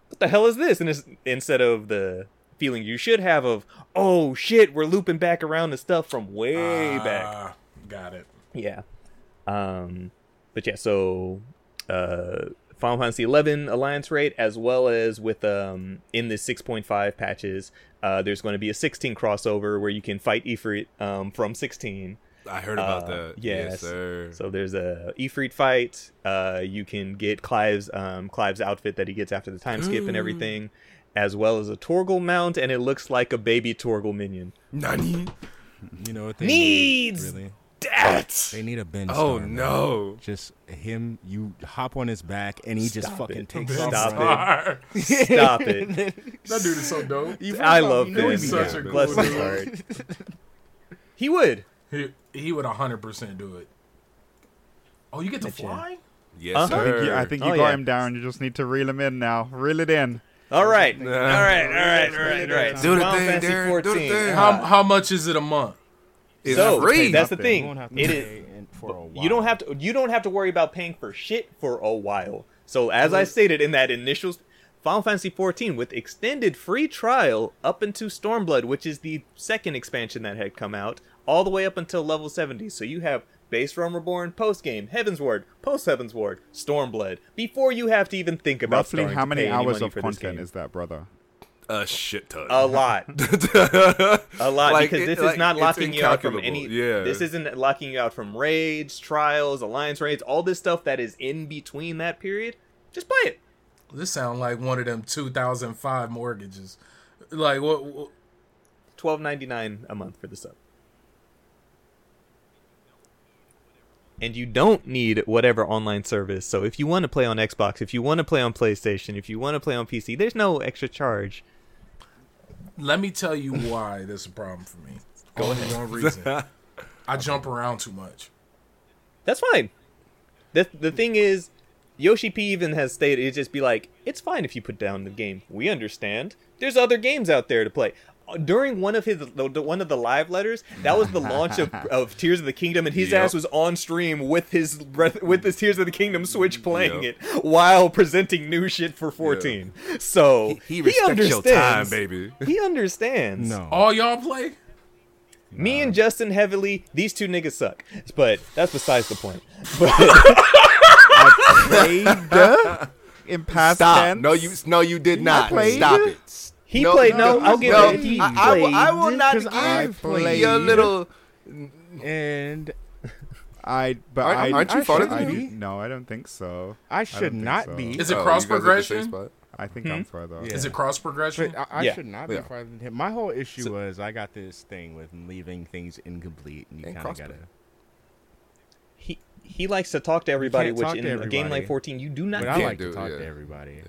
A: "What the hell is this?" And it's, instead of the feeling you should have of, "Oh shit, we're looping back around to stuff from way back."
D: Ah, Got it.
A: Yeah. Um, but yeah, so uh, Final Fantasy Eleven Alliance rate, as well as with um in the 6.5 patches, uh, there's going to be a 16 crossover where you can fight Ifrit um from 16.
B: I heard about
A: Uh,
B: that.
A: yes.
B: Yes, sir.
A: So there's a Ifrit fight. Uh, you can get Clive's um Clive's outfit that he gets after the time skip and everything, as well as a Torgal mount, and it looks like a baby Torgal minion.
B: Nani?
C: You know what they
A: Needs
C: need? Really?
A: That.
C: They need a Ben.
B: Oh
C: Star, man.
B: no.
C: Just him. You hop on his back and he just fucking
A: it.
C: takes
A: Ben
C: off.
A: Stop it. *laughs* Stop it. *laughs*
D: That dude is so dope.
C: You
A: I love
C: you
A: Ben.
C: he's
D: such
C: down.
D: a cool
A: Bless his
D: dude.
A: heart. *laughs* He would.
D: He, he would 100% do it. Oh, you get to
A: Bet ya.
D: fly?
B: Yes,
A: Uh-huh.
E: I think
B: sir.
E: you, I think you
A: Oh,
E: got
A: yeah.
E: him down. You just need to reel him in now. Reel it in.
A: All right. All
B: Nah.
A: right. All right. All right. All right.
B: Do the thing,
A: Fantasy
B: Darren, do the thing.
D: How, how much is it a month?
B: It's
A: so
B: free.
A: that's the thing.
C: You won't have to
A: It
C: pay
A: is.
C: in for a while.
A: You don't have to. You don't have to worry about paying for shit for a while. So as I stated in that initial Final Fantasy 14 with extended free trial up into Stormblood, which is the second expansion that had come out, all the way up until level 70. So you have Base Realm Reborn post game, Heavensward, post Heavensward, Stormblood, before you have to even think about
E: Roughly how many hours of content is that, brother?
B: A shit ton.
A: a lot. *laughs* a lot
B: Like,
A: because
B: it-
A: this
B: like,
A: is not locking you out from any
B: Yeah.
A: this isn't locking you out from raids trials alliance raids all this stuff that is in between that period just play it
D: This sound like one of them 2005 mortgages. Like what? what
A: 12.99 a month for the sub and you don't need whatever online service so if you want to play on xbox if you want to play on playstation if you want to play on pc there's no extra charge
D: let me tell you why that's a problem for me. Only one reason. *laughs* I jump around too much.
A: That's fine. The the thing is, Yoshi P even has stated it just be like, it's fine if you put down the game. We understand. There's other games out there to play. During one of his the, the- one of the live letters, that was the launch of, *laughs* of Tears of the Kingdom, and his
B: Yep.
A: ass was on stream with his breath, with his Tears of the Kingdom Switch mm, playing
B: Yep.
A: it while presenting new shit for 14. So
B: he, he respects your time,
A: understands.
B: baby.
A: He understands.
C: No.
D: All y'all play?
A: Me and Justin heavily, these two niggas suck. But that's besides the point. *laughs* But
E: Played *laughs* in past
B: Stop.
E: tense.
B: No, you no, you did not.
E: played?
B: Stop it.
A: He
B: No,
A: played.
B: no,
A: No, I'll give
B: no,
A: it. He
B: I, I will, I will
A: played.
B: not
C: 'cause
B: give
C: I
E: played.
B: your little.
C: And
E: I but
B: Aren't-
E: I
B: aren't you
C: I
B: farther
C: should
E: I
B: than me?
E: do, no, I don't think so.
C: I should
E: think
C: not
E: so.
C: be.
D: Is it
B: Oh,
D: cross
B: you guys at the same
D: progression?
E: I think hmm? I'm further.
C: Yeah.
D: Is it cross uh, progression?
C: But I, I
A: Yeah.
C: should not be
B: Yeah.
C: farther than him. My whole issue
B: So-
C: was I got this thing with leaving things incomplete, and you
B: And
C: kind of gotta.
A: He he likes to talk to everybody, which
C: talk
A: in
C: to
A: a game like 14 you do not get,
C: I like to talk
B: yeah.
C: to everybody.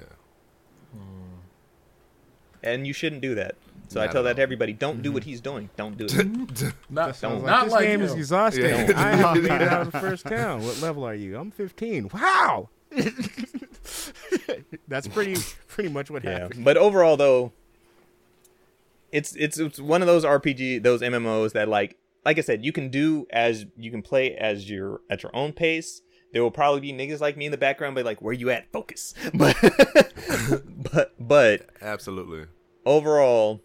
B: Yeah.
A: and you shouldn't do that. So I tell that to everybody: don't do mm-hmm. what he's doing. Don't do it. *laughs*
D: not
A: Don't.
C: like
D: not
C: this
D: like
C: game is
D: him.
C: exhausting.
B: Yeah.
C: I haven't made it out of the first town. What level are you? I'm 15. Wow. *laughs* That's pretty pretty much what
A: yeah,
C: happened.
A: but overall though, it's it's it's one of those RPG, those MMOs that like like I said, you can do as you can play as your at your own pace. There will probably be niggas like me in the background, but like, where you at? Focus. *laughs* But but but
B: Absolutely.
A: overall,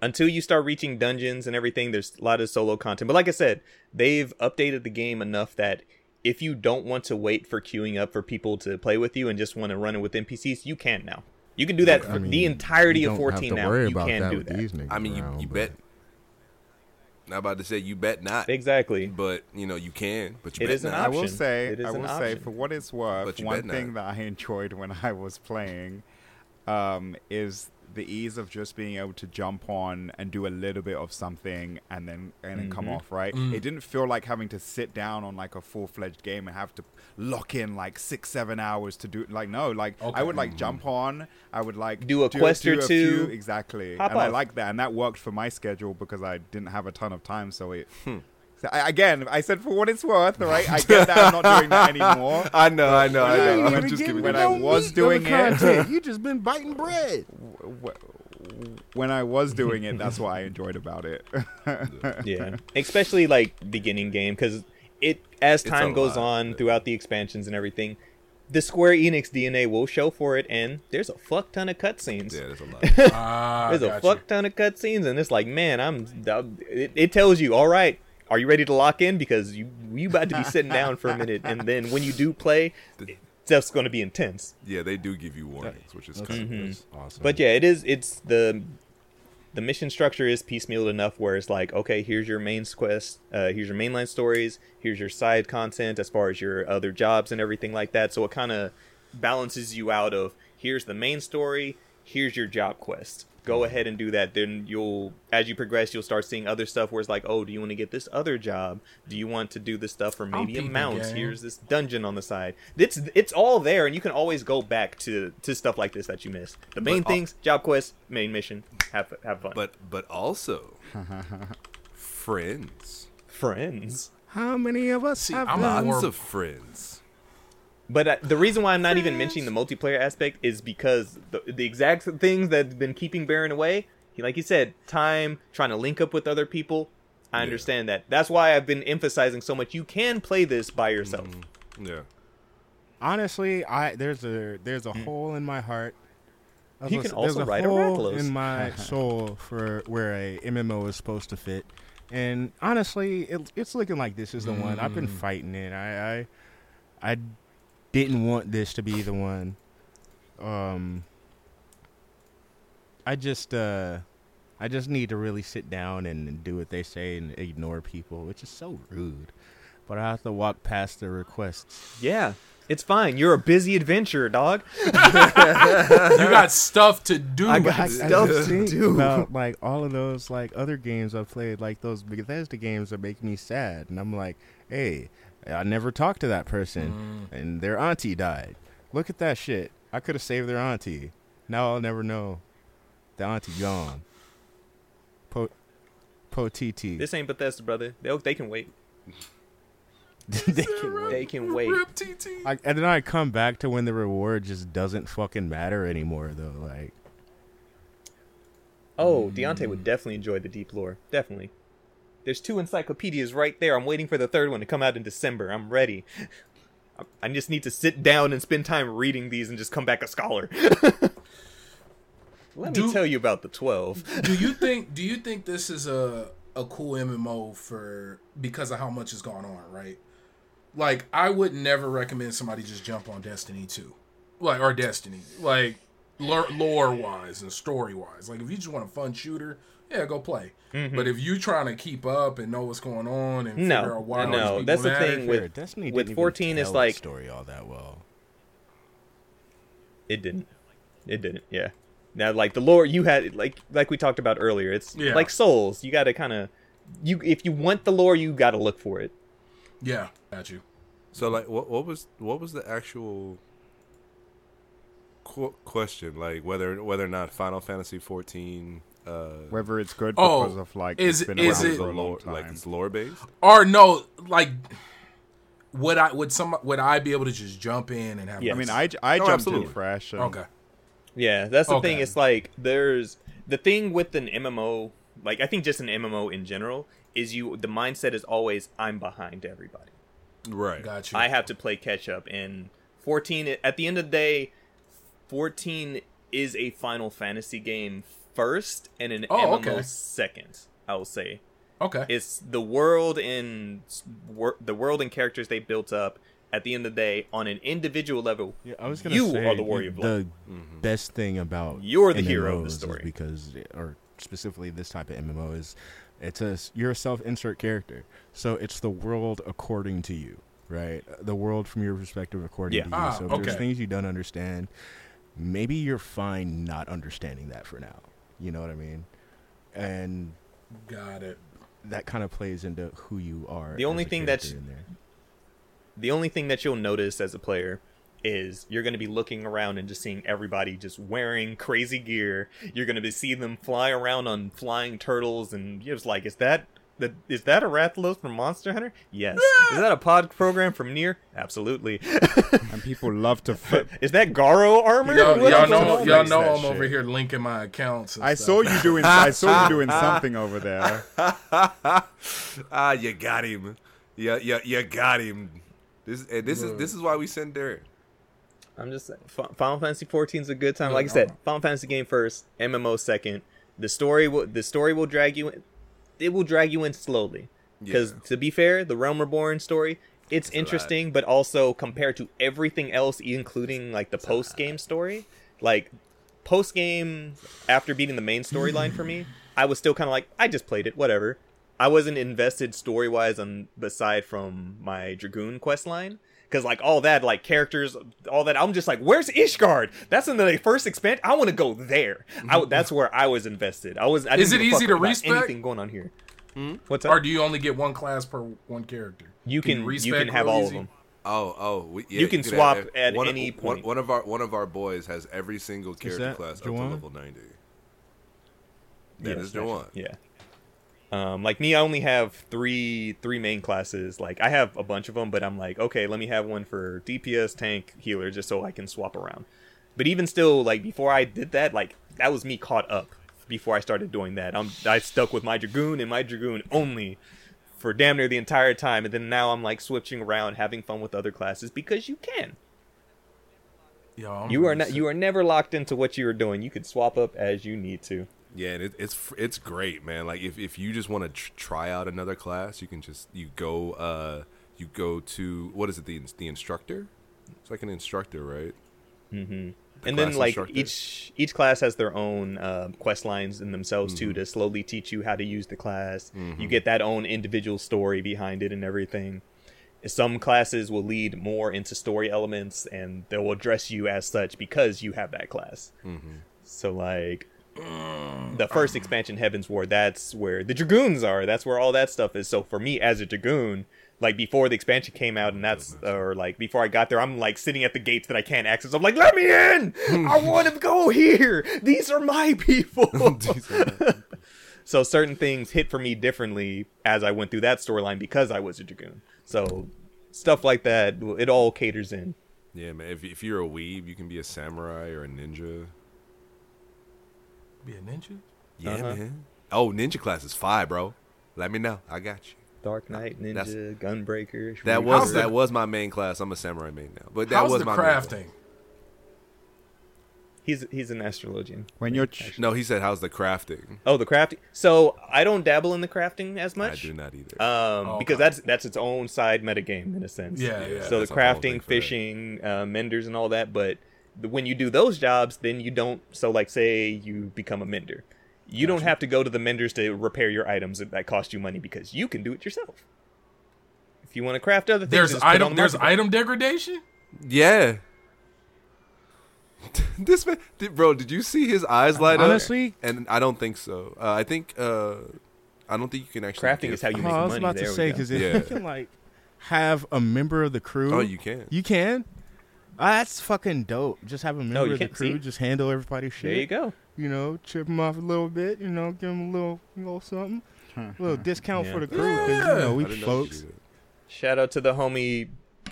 A: until you start reaching dungeons and everything, there's a lot of solo content. But like I said, they've updated the game enough that if you don't want to wait for queuing up for people to play with you and just want to run it with NPCs, you can now. You can do that for
C: mean,
A: the entirety
C: you
A: of
C: don't have
A: 14
C: to
A: now.
C: worry
A: You can
C: that
A: do
C: with
A: that.
C: these niggas
B: I mean, you, you
C: but-
B: bet. Not about to say you bet not,
A: Exactly.
B: but you know you can. But you
A: It
B: bet
A: is an
B: not.
E: I will say,
A: It is
E: I
A: an
E: will say, for what it's worth,
B: But you
E: one
B: bet not.
E: thing that I *laughs* enjoyed when I was playing um, is the ease of just being able to jump on and do a little bit of something and then and then come
A: Mhm.
E: off. Right?
D: Mm.
E: It didn't feel like having to sit down on like a full fledged game and have to lock in like six, seven hours to do. Like no, like
D: Okay.
E: I would like jump on. I would like
A: Do a quest or
E: a
A: two,
E: few- exactly,
A: hop
E: and I like that, and that worked for my schedule because I didn't have a ton of time. So it.
B: Hmm.
E: So I, again, I said for what it's worth, right? I get that I'm not doing that anymore. *laughs*
B: I know, I know, I know. I'm just giving
E: when
B: you
E: I was doing it- *laughs*
C: content. you just been biting bread.
E: when I was doing it, that's what I enjoyed about it. *laughs*
A: yeah especially like beginning game because it as time goes
B: lot,
A: on
B: but-
A: throughout the expansions and everything the square enix dna will show for it and there's a fuck ton of cutscenes
B: Yeah, there's a lot. *laughs*
D: Ah,
A: there's a fuck
D: you.
A: ton of cutscenes and it's like man i'm it, it tells you all right are you ready to lock in because you you about to be sitting down for a minute and then when you do play the, stuff's going to be intense
B: Yeah, they do give you warnings, which is
C: That's,
B: kind of
A: Mhm.
C: that's awesome.
A: But yeah, it is. It's the the mission structure is piecemealed enough where it's like, okay, here's your main quest, uh, here's your mainline stories, here's your side content as far as your other jobs and everything like that. So it kind of balances you out of here's the main story, here's your job quest. Go ahead and do that. Then you'll, as you progress, you'll start seeing other stuff where it's like, oh, do you want to get this other job? Do you want to do this stuff for maybe a mount? Here's this dungeon on the side. It's it's all there, and you can always go back to to stuff like this that you missed. The main
B: But al-
A: things, job quest, main mission, have have fun.
B: But but also *laughs* friends.
A: friends.
C: how many of us
D: See,
C: have
D: I'm
C: done?
D: more-
B: of friends.
A: But uh, the reason why I'm not even mentioning the multiplayer aspect is because the, the exact things that have been keeping Baron away, he, like you said, time, trying to link up with other people. I
B: Yeah.
A: understand that. That's why I've been emphasizing so much. You can play this by yourself.
B: Yeah.
C: Honestly, I there's a there's a hole in my heart. I was
A: You
C: gonna
A: can
C: say, there's
A: also
C: a
A: ride a
C: hole in my *laughs* soul for where a MMO is supposed to fit, and honestly, it, it's looking like this is the one. I've been
D: Mm.
C: fighting it. I, I I didn't want this to be the one. Um, I just uh, I just need to really sit down and do what they say and ignore people, which is so rude. But I have to walk past the requests.
A: Yeah, it's fine. You're a busy adventurer, dog.
D: You got stuff to do.
A: I got
C: I, *laughs* I
A: stuff to do.
C: about like all of those like other games I've played, like those Bethesda games that make me sad, and I'm like, hey, I never talked to that person,
D: Mm.
C: and their auntie died. Look at that shit. I could have saved their auntie. Now I'll never know. The auntie gone. Po, po TT.
A: This ain't Bethesda, brother. They they can wait. *laughs*
C: they can wait.
A: They can wait.
D: Rip TT.
C: I, and then I come back to when the reward just doesn't fucking matter anymore, though. Like,
A: Oh, Deontay would definitely enjoy the deep lore. Definitely. There's two encyclopedias right there. I'm waiting for the third one to come out in December. I'm ready. *laughs* I- just need to sit down and spend time reading these and just come back a scholar. *laughs* Let me tell you about the 12. *laughs*
D: do you think do you think this is a a cool MMO for because of how much has gone on, right? Like I would never recommend somebody just jump on Destiny 2. Like or Destiny. Like lore wise and story wise. Like if you just want a fun shooter, yeah, go play. Mm-hmm. But if you trying to keep up and know what's going on and
A: No,
D: figure out why
A: no,
D: these
A: that's the thing with-
C: Fair, Destiny
A: with
C: didn't even
A: 14 is like-
C: story all that well.
A: It didn't. it didn't. Yeah. Now, like the lore you had, like like we talked about earlier, it's
D: Yeah.
A: like Souls. You got to kind of you if you want the lore, you got to look for it.
D: Yeah, got you.
B: So like, what what was what was the actual qu- question? Like whether whether or not Final Fantasy 14 uh,
E: Whether it's good
D: Oh,
E: because of like
D: is-
E: it's been
D: is
E: around
D: it-
E: for a long
B: lore,
E: time.
B: like it's lore based.
D: Or no, like would I would some would I be able to just jump in and have?
A: Yeah.
E: I mean, I, I
B: Oh,
E: jumped
B: absolutely.
E: in fresh. And
D: okay.
A: Yeah, that's the
D: Okay.
A: thing. It's like there's the thing with an MMO. Like I think just an MMO in general is you the mindset is always I'm behind everybody.
B: Right.
D: Gotcha.
A: I have to play catch up. And 14 at the end of the day, 14 is a Final Fantasy game first and an
D: Oh,
A: MMO
D: okay.
A: second. I will say
D: okay.
A: it's the world and wor- the world and characters they built up. At the end of the day, on an individual level,
C: Yeah, I was gonna
A: you
C: say
A: are the warrior of
C: the
A: light.
C: best thing about
A: You're the hero of the story.
C: because, or specifically this type of MMO is, it's a you're a self-insert character, so it's the world according to you, right? The world from your perspective according
A: Yeah.
C: to you.
D: Ah,
C: so if there's things you don't understand, maybe you're fine not understanding that for now. You know what I mean? And
D: Got it.
C: that kind of plays into who you are.
A: The only thing that's-
C: in there.
A: the only thing that you'll notice as a player is you're going to be looking around and just seeing everybody just wearing crazy gear. You're going to be seeing them fly around on flying turtles, and you're just like, is that the, is that a Rathalos from Monster Hunter? Yes. is that a pod program from NieR? Absolutely. *laughs*
E: and people love to flip. *laughs*
A: is that Garo armor?
D: Y'all,
A: What
D: y'all know, y'all know? I'm over here linking my accounts. and
E: I
D: stuff.
E: saw you doing. I saw you doing *laughs* something over there.
B: ah, you got him. Yeah, yeah, you got him. This and this is this is why we send Darren.
A: I'm just saying, Final Fantasy 14 is a good time. Like I said, Final Fantasy game first, MMO second. The story will the story will drag you in. It will drag you in slowly. Because
B: Yeah.
A: to be fair, the Realm Reborn story, it's, interesting, but also compared to everything else, including like the post game story, like post game after beating the main storyline for me, I was still kind of like, I just played it, whatever. I wasn't invested story wise on beside from my Dragoon quest line. Cause like all that, like characters, all that, I'm just like, where's Ishgard? That's in the first expand. I want to go there. I, that's where I was invested. I was. I
D: Is
A: didn't
D: it easy to
A: about
D: respec?
A: Anything going on here? Hmm? What's up?
D: Or do you only get one class per one character?
A: you can you,
D: respec
A: can have
D: real
A: all of them.
B: Oh, oh, we, yeah,
A: You can
B: could
A: swap
B: have-
A: at
B: one,
A: any point.
B: One of our one of our boys has every single character
C: that
B: class up to level ninety. That
A: Yes,
B: is Jawan.
A: Yeah. Um, like me, I only have three three main classes. Like I have a bunch of them, but I'm like, okay, let me have one for DPS, tank, healer, just so I can swap around. But even still, like before I did that, like that was me caught up. Before I started doing that, I'm I stuck with my dragoon and my dragoon only for damn near the entire time, and then now I'm like switching around, having fun with other classes because you can.
D: Yo, I'm
A: You are not you are never locked into what you are doing. You can swap up as you need to.
B: Yeah, and it, it's it's great, man. Like if, if you just want to tr- try out another class, you can just you go uh you go to what is it the the instructor? It's like an instructor, right?
A: Mm-hmm.
B: The
A: and then like
B: instructor?
A: each each class has their own uh, quest lines in themselves
B: Mm-hmm.
A: too to slowly teach you how to use the class. You get that own individual story behind it and everything. Some classes will lead more into story elements and they will address you as such because you have that class.
B: Mm-hmm.
A: So like the first um, expansion Heavensward, that's where the dragoons are. That's where all that stuff is. So for me as a dragoon, like before the expansion came out and that's or like before I got there, I'm like sitting at the gates that I can't access. I'm like, let me in! I *laughs* want to go here. These are my people. *laughs* *laughs* so certain things hit for me differently as I went through that storyline because I was a dragoon. So stuff like that, it all caters in.
B: Yeah, man. If if you're a weeb, you can be a samurai or a ninja.
D: Be a ninja?
B: Yeah,
A: Uh-huh.
B: man. Oh, ninja class is five, bro. Let me know. I got you.
A: Dark Knight,
B: That's-
A: Ninja, Gunbreaker.
B: That was
D: the-
B: that was my main class. I'm a samurai main now, but that
D: How's
B: was
D: the
B: my
D: crafting?
A: He's he's an astrologian.
E: When you're ch-
B: No, he said, "How's the crafting?"
A: Oh, the crafting. So I don't dabble in the crafting as much.
B: I do not either.
A: Um,
D: Oh,
A: because
D: okay.
A: that's that's its own side metagame in a sense.
D: Yeah, yeah.
A: So the
B: that's a whole thing
A: crafting, fishing, uh, menders, and all that. But the, when you do those jobs, then you don't. So like, say you become a mender, you don't have to go to the menders to repair your items that, that cost you money because you can do it yourself. If you want to craft other things,
D: There's
A: just put it on
D: item
A: the
D: there's item degradation?
B: yeah, *laughs* this man, did, bro, did you see his eyes light
C: Honestly-
B: up? Honestly, and I don't think so. Uh, I think uh, I don't think you can actually.
A: Crafting
B: give-
A: is how you
C: Oh,
A: make
C: I was
A: money.
C: about
A: there
C: to say because if
B: Yeah.
C: you can like have a member of the crew,
B: Oh, you can.
C: You can. Ah, that's fucking dope. Just have a member
A: you
C: of the crew
A: see.
C: just handle everybody's shit.
A: There you go.
C: You know, chip them off a little bit. You know, give them a little, a little something, a little discount *laughs*
A: Yeah.
C: for the crew. 'cause, you know, we
B: didn't know
C: folks.
A: Shout out to the homie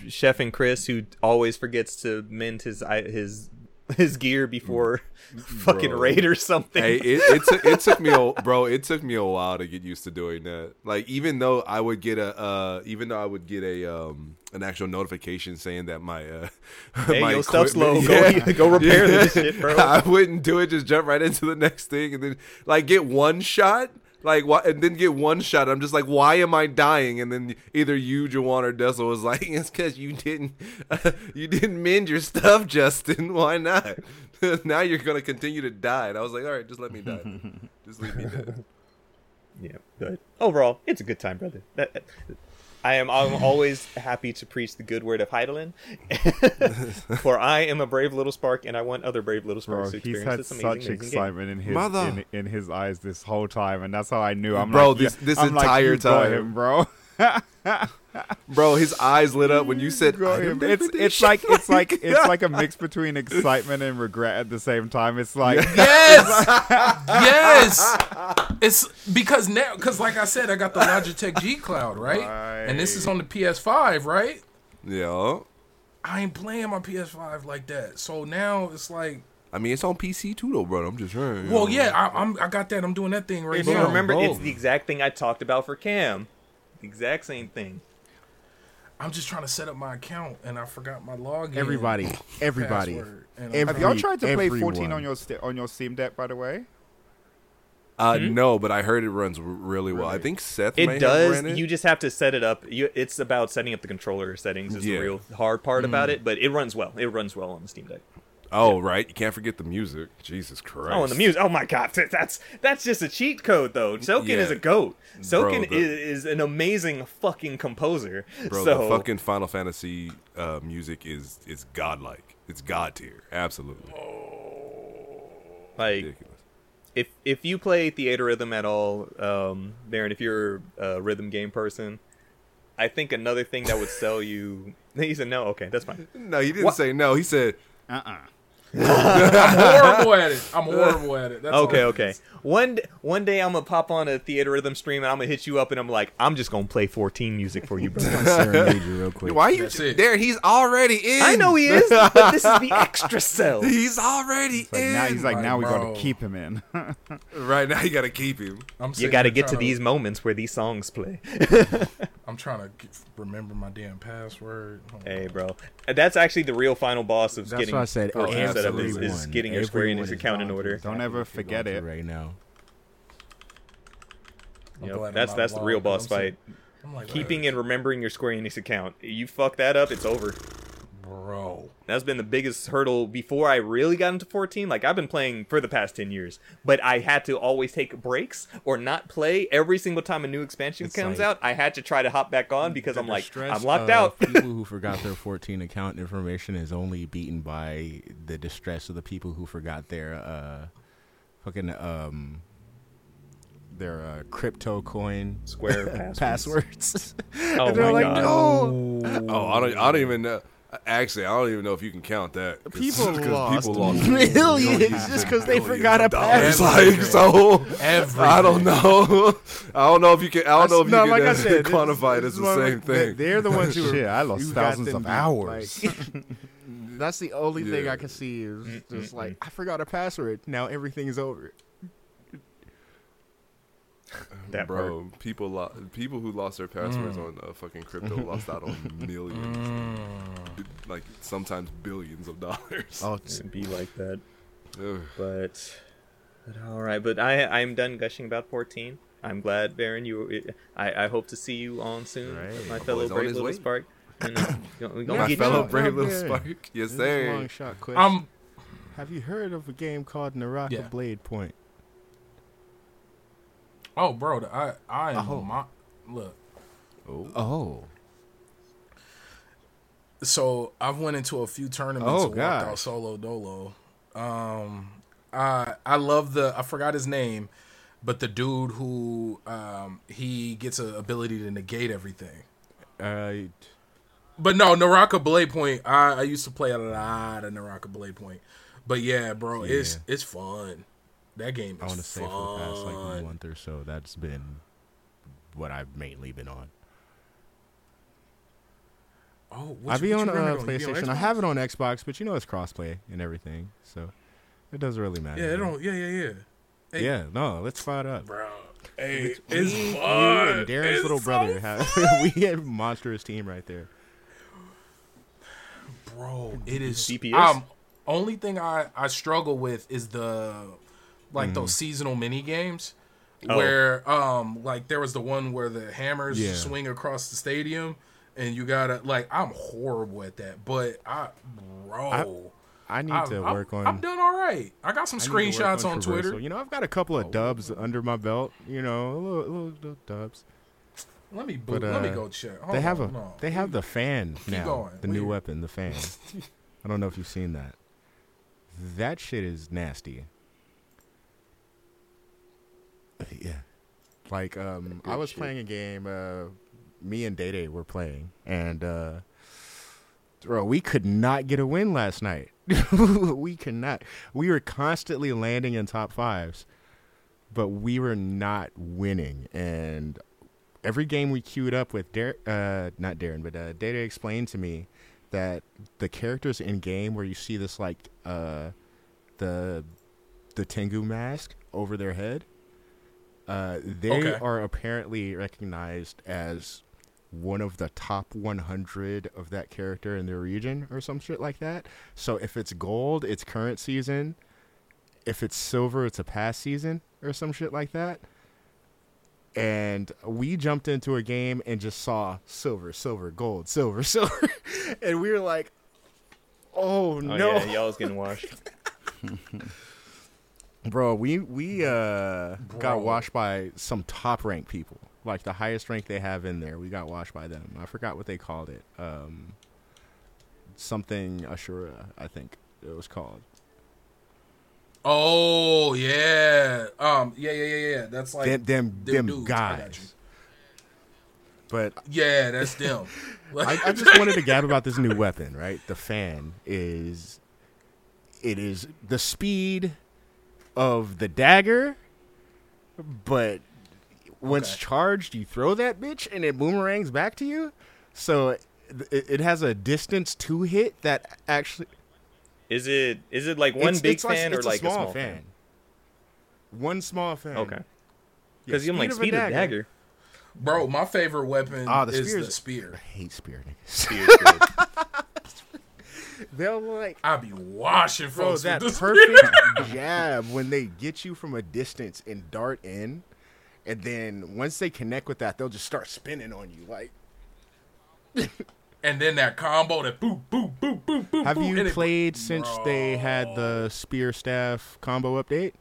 A: Chef and Chris who always forgets to mend his his *laughs* his gear before *laughs* fucking
B: Bro.
A: raid or something.
B: Hey, it, it, took, it took me, a, *laughs* bro. It took me a while to get used to doing that. Like, even though I would get a, uh, even though I would get a, um, an actual notification saying that my, uh,
A: hey,
B: my
A: yo, stuff's low.
B: equipment-
A: Go, go repair this shit, bro.
B: I wouldn't do it. Just jump right into the next thing, and then like get one shot, like why, and then get one shot. I'm just like, why am I dying? And then either you, Jawan, or Dessel was like, *laughs* it's because you didn't, *laughs* you didn't mend your stuff, *laughs* Justin. Why not? now you're gonna continue to die. And I was like, all right, just let me die. just leave me dead.
A: Yeah, but overall, it's a good time, brother. That, I am I'm always happy to preach the good word of Hydaelyn, *laughs* for I am a brave little spark, and I want other brave little
E: Bro,
A: sparks to
E: he's
A: experience
E: had
A: this amazing,
E: such
A: amazing game.
E: excitement in his
B: Mother.
E: in, in his eyes this whole time, and that's how I knew. I'm
B: Bro,
E: like,
B: this-
E: yeah,
B: this
E: I'm like,
B: entire
E: you
B: time.
E: him, bro. *laughs*
B: Bro, his eyes lit up when you said,
E: Got
B: "I
E: him.
B: remember
E: It's it's like it's like it's like a *laughs* mix between excitement and regret at the same time. It's like
D: Yes, yes. It's because now, because like I said, I got the Logitech G Cloud, right? And this is on the PS5, right?
B: yeah.
D: I ain't playing my PS5 like that, so now it's like,
B: I mean, it's on PC too, though, bro. I'm just saying.
D: well,
B: know.
D: yeah, I, I'm, I got that. I'm doing that thing right
A: If
D: now.
A: remember, it's the exact thing I talked about for Cam. The exact same thing.
D: I'm just trying to set up my account, and I forgot my login.
C: Everybody, everybody.
D: password,
C: Every-
E: Have y'all tried to play 14 on your sti on your Steam Deck? By the way,
B: Uh, no, but I heard it runs really well. I think Seth. may
A: It
B: have
A: does.
B: ran it.
A: You just have to set it up. You, it's about setting up the controller settings. Is
B: Yeah.
A: the real hard part about it, but it runs well. It runs well on the Steam Deck.
B: Oh, right. You can't forget the music. Jesus Christ.
A: Oh, and the music. Oh my god, that's that's just a cheat code though. Soken
B: Yeah.
A: is a goat. Soken
B: the-
A: is, is an amazing fucking composer.
B: Bro,
A: so
B: the fucking Final Fantasy uh, music is is godlike. It's god tier. Absolutely
A: like
B: ridiculous.
A: if if you play theater rhythm at all, um, Baron, if you're a rhythm game person, I think another thing that would sell you. *laughs* He said no. Okay, that's fine.
B: No, he didn't
A: What-
B: say no. He said
E: uh, uh
D: I'm horrible at it. I'm horrible at it. That's
A: Okay, okay.
D: Is.
A: One one day I'm gonna pop on a Theatrhythm stream and I'm gonna hit you up and I'm like, I'm just gonna play 14 music for you, bro. *laughs*
C: Serenade you real quick.
B: Why are you
D: That's
B: there? He's already in.
A: I know he is, *laughs* but this is the extra cell.
B: He's already
E: like
B: in.
E: now he's like
D: Like,
E: now we gotta keep him in. *laughs*
B: right now you got to keep him.
D: I'm
A: You got to get to
D: trying
A: these moments where these songs play.
D: I'm trying to get, remember my damn password. Oh Hold on.
A: hey, bro, that's actually the real final boss of
C: That's
A: getting
C: what I said.
A: for
B: Oh,
A: game setup is,
B: absolutely.
A: is getting your Square
C: Everyone
A: Enix account in order.
E: Don't ever forget it.
C: right now.
A: Yep, that's that's the real boss fight.
D: I'm like,
A: Keeping and remembering your Square Enix account. You fuck that up, it's over.
D: bro.
A: That's been the biggest hurdle before I really got into 14. Like I've been playing for the past 10 years, but I had to always take breaks or not play every single time a new expansion
C: It's
A: comes
C: like-
A: out. I had to try to hop back on because I'm like I'm locked
C: of
A: out.
C: people *laughs* who forgot their 14 account information is only beaten by the distress of the people who forgot their uh, fucking um, their uh, crypto coin
A: Square *laughs* passwords.
C: passwords.
A: Oh
C: And they're
A: my
C: like,
A: god.
C: no.
B: Oh, I don't. I don't even know. Actually, I don't even know if you can count that. 'cause-
C: People *laughs*
B: 'cause
C: lost,
B: people lost
C: millions just because they
B: billions
C: forgot a
B: of dollars.
C: password.
B: Like so,
D: Everything.
B: I don't know. *laughs* I don't know if you can. I don't know if you
C: no,
B: can
C: like
B: uh,
C: I said, this-
B: quantify it as the same
C: the-
B: thing.
C: They're the ones who
E: Shit, I lost
C: who got
E: thousands
C: them
E: of
C: beat.
E: hours.
C: Like, that's the only thing
B: Yeah.
C: I can see is just like I forgot a password. Now everything is over.
A: That
B: Bro, people lo- people who lost their passwords on uh, fucking crypto lost out on *laughs* millions, like sometimes billions of dollars.
C: Oh,
A: It'd be like that. But, but all right. But I I'm done gushing about 14. I'm glad, Baron. You, I, I hope to see you on soon,
C: Right.
A: my
B: My
A: fellow brave little
B: way.
A: spark. You know, *coughs* we gonna- we gonna
B: My
A: get
B: fellow
A: you.
B: brave
C: Yeah,
B: little spark. Yes,
C: this
B: sir.
C: long shot question.
D: I'm
C: Have you heard of a game called Naraka
D: Yeah.
C: Blade Point?
D: Oh, bro. I I am
C: Oh.
D: my look.
B: Oh,
C: Oh,
D: so I've went into a few tournaments
E: Oh,
D: and worked out solo dolo. Um, I I love the I forgot his name, but the dude who um he gets a ability to negate everything.
C: Uh,
D: But no, Naraka Blade Point. I, I used to play a lot of Naraka Blade Point. But yeah, bro, it's it's fun. That game is
C: I want to say for the past like month or so, that's been what I've mainly been on.
D: oh, what
C: I be on
D: you
C: uh,
D: running on? You on
C: PlayStation. I have it on Xbox, but you know it's crossplay and everything, so it doesn't really matter.
D: Yeah, it don't. Yeah, yeah, yeah. Hey.
C: Yeah, no, let's fire it up.
D: Bro, hey,
C: Me,
D: it's
C: you,
D: fun.
C: and Darren's
D: It's
C: little
D: so
C: brother have *laughs* we have a monstrous team right there.
D: bro. It is
A: DPS?
D: Um, only thing I I struggle with is the like those
C: Mm-hmm.
D: seasonal mini games
A: Oh.
D: where um like there was the one where the hammers
C: Yeah.
D: swing across the stadium and you gotta like I'm horrible at that, but I bro.
C: I need
D: I'm,
C: to
D: I'm-
C: work on.
D: I'm doing all right. I got some
C: I need to work
D: screenshots on,
C: traversal.
D: Twitter.
C: You know, I've got a couple of dubs under my belt. You know, a little, little, little dubs.
D: Let me
C: But,
D: boot, let me
C: uh,
D: go check. Hold
C: they have
D: on,
C: a
D: no.
C: they have the fan now.
D: going.
C: The new weapon, the fan. *laughs* I don't know if you've seen that. That shit is nasty. *laughs* Yeah. Like um I was
A: shit.
C: playing a game uh me and Day Day were playing and uh bro, we could not get a win last night. *laughs* we could not. We were constantly landing in top 5s, but we were not winning and every game we queued up with Dar- uh not Darren but uh Day Day explained to me that the characters in game where you see this like uh the the Tengu mask over their head uh they
D: Okay.
C: are apparently recognized as one of the top 100 of that character in their region or some shit like that. So if it's gold, it's current season. If it's silver, it's a past season or some shit like that. And we jumped into a game and just saw silver, silver, gold, silver, *laughs* silver. and we were like, oh,
A: Oh
C: no.
A: yeah, y'all was getting *laughs* washed. *laughs*
C: Bro, we we uh got washed by some top rank people. Like the highest rank they have in there. We got washed by them. I forgot what they called it. Um something Ashura, I think it was called.
D: Oh yeah. Um yeah, yeah, yeah, yeah. That's like
C: them them,
D: them
C: them
D: dudes, I got you.
C: guys. But
D: Yeah, that's them. *laughs*
C: I, I just wanted to gab about this new weapon, right? The fan is it is the speed of the dagger, but once
D: Okay.
C: charged, you throw that bitch and it boomerangs back to you. So it, it has a distance to hit that actually
A: Is it is it like one
C: it's-
A: big
C: it's like-
A: fan or
C: it's
A: like a small fan?
C: One small fan.
A: Okay.
C: Yeah,
A: Because I'm like speed of dagger.
D: Bro, my favorite weapon
C: Ah, the
D: is the spear.
C: I hate spear niggas.
A: Spear's good. *laughs*
C: They'll like
D: I'll be washing
C: Bro,
D: folks
C: that
D: with this
C: perfect *laughs* *laughs* jab when they get you from a distance and dart in, and then once they connect with that, they'll just start spinning on you. Like, *laughs*
D: and then that combo that boop boop boop boop boop.
C: have you
D: and it-
C: played since they had the spear staff combo update?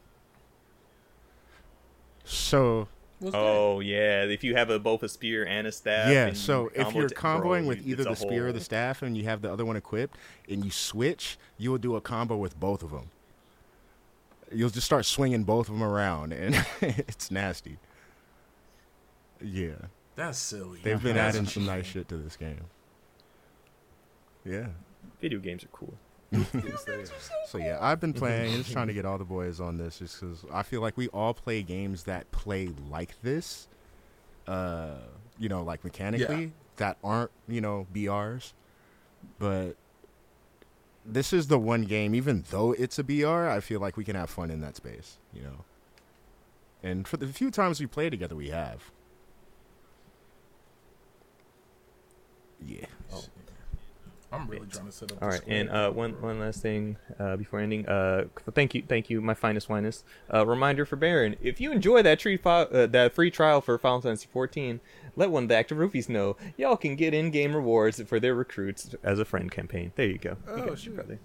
C: So
D: What's that?
A: Oh yeah, if you have a both a spear and a staff.
C: yeah, so
A: you
C: if you're comboing
A: bro,
C: with either the
A: a
C: spear or the staff, and you have the other one equipped, and you switch, you will do a combo with both of them. You'll just start swinging both of them around, and *laughs* it's nasty. Yeah.
D: That's silly.
C: They've been
D: That's
C: adding some nice shit to this game. Yeah.
A: video games are cool.
C: So yeah, I've been playing just trying to *laughs* get all the boys on this just because I feel like we all play games that play like this. Uh, you know, like mechanically that aren't you know BRs, but this is the one game. Even though it's a BR, I feel like we can have fun in that space. You know. And for the few times we play together, we have. Yeah.
D: I'm really trying to set up.
A: All right, and uh, one one last thing uh, before ending. Uh, thank you, thank you, my finest winest. Uh, reminder for Baron: if you enjoy that tree fi- uh, that free trial for Final Fantasy 14, let one of the active roofies know. Y'all can get in-game rewards for their recruits as a friend campaign. There you go.
D: Oh,
A: got it,
D: shoot.
A: brother.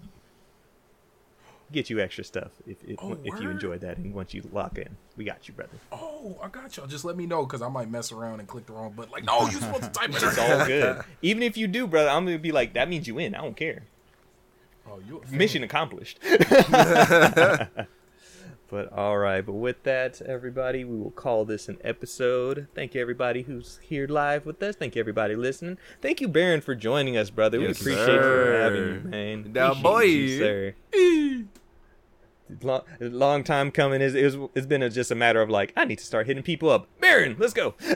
A: Get you extra stuff if if,
D: Oh,
A: if you
D: word?
A: enjoyed that and once you lock in. We got you, brother.
D: Oh, I got y'all. Just let me know because I might mess around and click the wrong button. Like, no, you *laughs* supposed to type it.
A: It's all good. Even if you do, brother, I'm gonna be like, that means you win. I don't care.
D: Oh, you.
A: Mission accomplished. *laughs* *laughs* but all right, but with that, everybody, we will call this an episode. Thank you, everybody who's here live with us. Thank you, everybody listening. Thank you, Baron, for joining us, brother.
B: Yes,
A: we appreciate you having you, man.
B: Now,
A: Appreciate
B: boy.
A: you, sir. Long, long time coming. It's, it's, it's been a, just a matter of like, I need to start hitting people up. Baron, let's go. *laughs*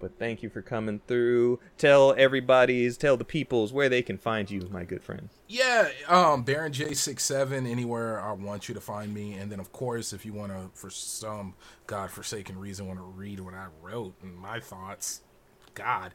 A: but thank you for coming through. Tell everybody's, tell the peoples where they can find you, my good friend.
D: Yeah, um, Baron J 67 anywhere I want you to find me, and then of course if you want to, for some godforsaken reason, want to read what I wrote and my thoughts, God,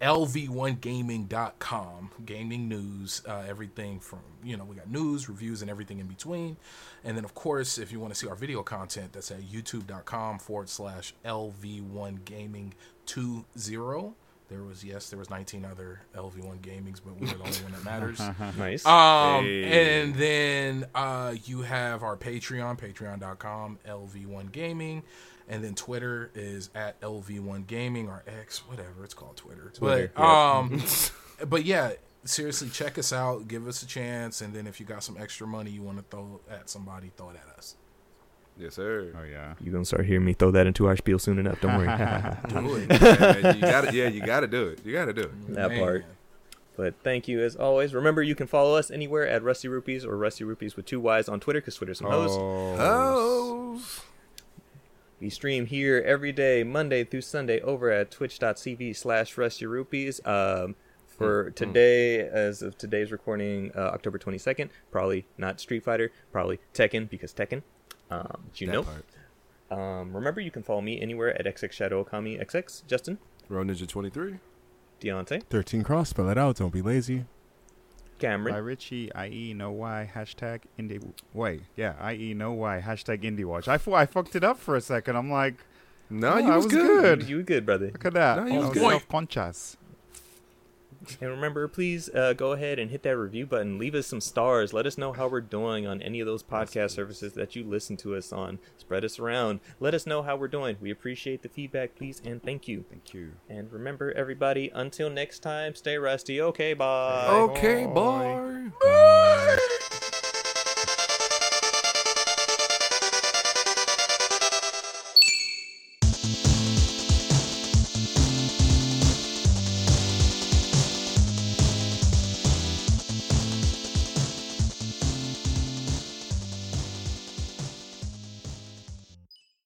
D: lv1gaming.com, gaming news, uh, everything from you know we got news, reviews, and everything in between, and then of course if you want to see our video content, that's at youtube.com forward slash lv1gaming20. There was yes, there was 19 other LV1 gamings, but we were the only one that matters. *laughs*
A: Nice.
D: Um,
B: Hey.
D: and then uh, you have our Patreon, patreon.com, LV1 Gaming. And then Twitter is at LV1 Gaming or X, whatever it's called Twitter.
A: Twitter,
D: but, um, *laughs* but yeah, seriously, check us out, give us a chance. And then if you got some extra money you want to throw at somebody, throw it at us.
B: Yes, sir.
E: Oh yeah.
A: You're going to start hearing me throw that into our spiel soon enough. Don't worry. *laughs*
D: Do *laughs* it.
B: Yeah, you gotta, yeah, you gotta do it. You gotta do it.
A: That
D: Man.
A: part. But thank you as always. Remember, you can follow us anywhere at Rusty Rupees or Rusty Rupees with two Y's on Twitter because Twitter's some hoes.
B: Oh,
A: We stream here every day, Monday through Sunday, over at twitch.tv slash Rusty Rupees. Um, for today, as of today's recording, uh, October 22nd, probably not Street Fighter, probably Tekken because Tekken. Um, you
B: that
A: know.
B: part.
A: Um, remember, you can follow me anywhere at XX Shadow Okami XX. Justin,
B: Row Ninja twenty three.
A: Deontay,
C: 13 cross, spell it out. Don't be lazy.
A: Cameron.
E: By Richie, IE no Y hashtag indie. Wait, yeah, IE no Y hashtag indie watch. I thought I fucked it up for a second. I'm like,
B: No,
E: Oh,
B: you
E: I
B: was,
E: was
B: good.
E: good.
A: You were good, brother.
E: look at that.
B: No, you
E: I
B: was
E: was
B: good.
E: self-conscious.
A: And remember, please uh, go ahead and hit that review button. Leave us some stars. Let us know how we're doing on any of those podcast services that you listen to us on. Spread us around. Let us know how we're doing. We appreciate the feedback, please, and thank you.
E: Thank you.
A: And remember, everybody, until next time, stay rusty. Okay, bye.
B: Okay,
E: Bye.
B: boy.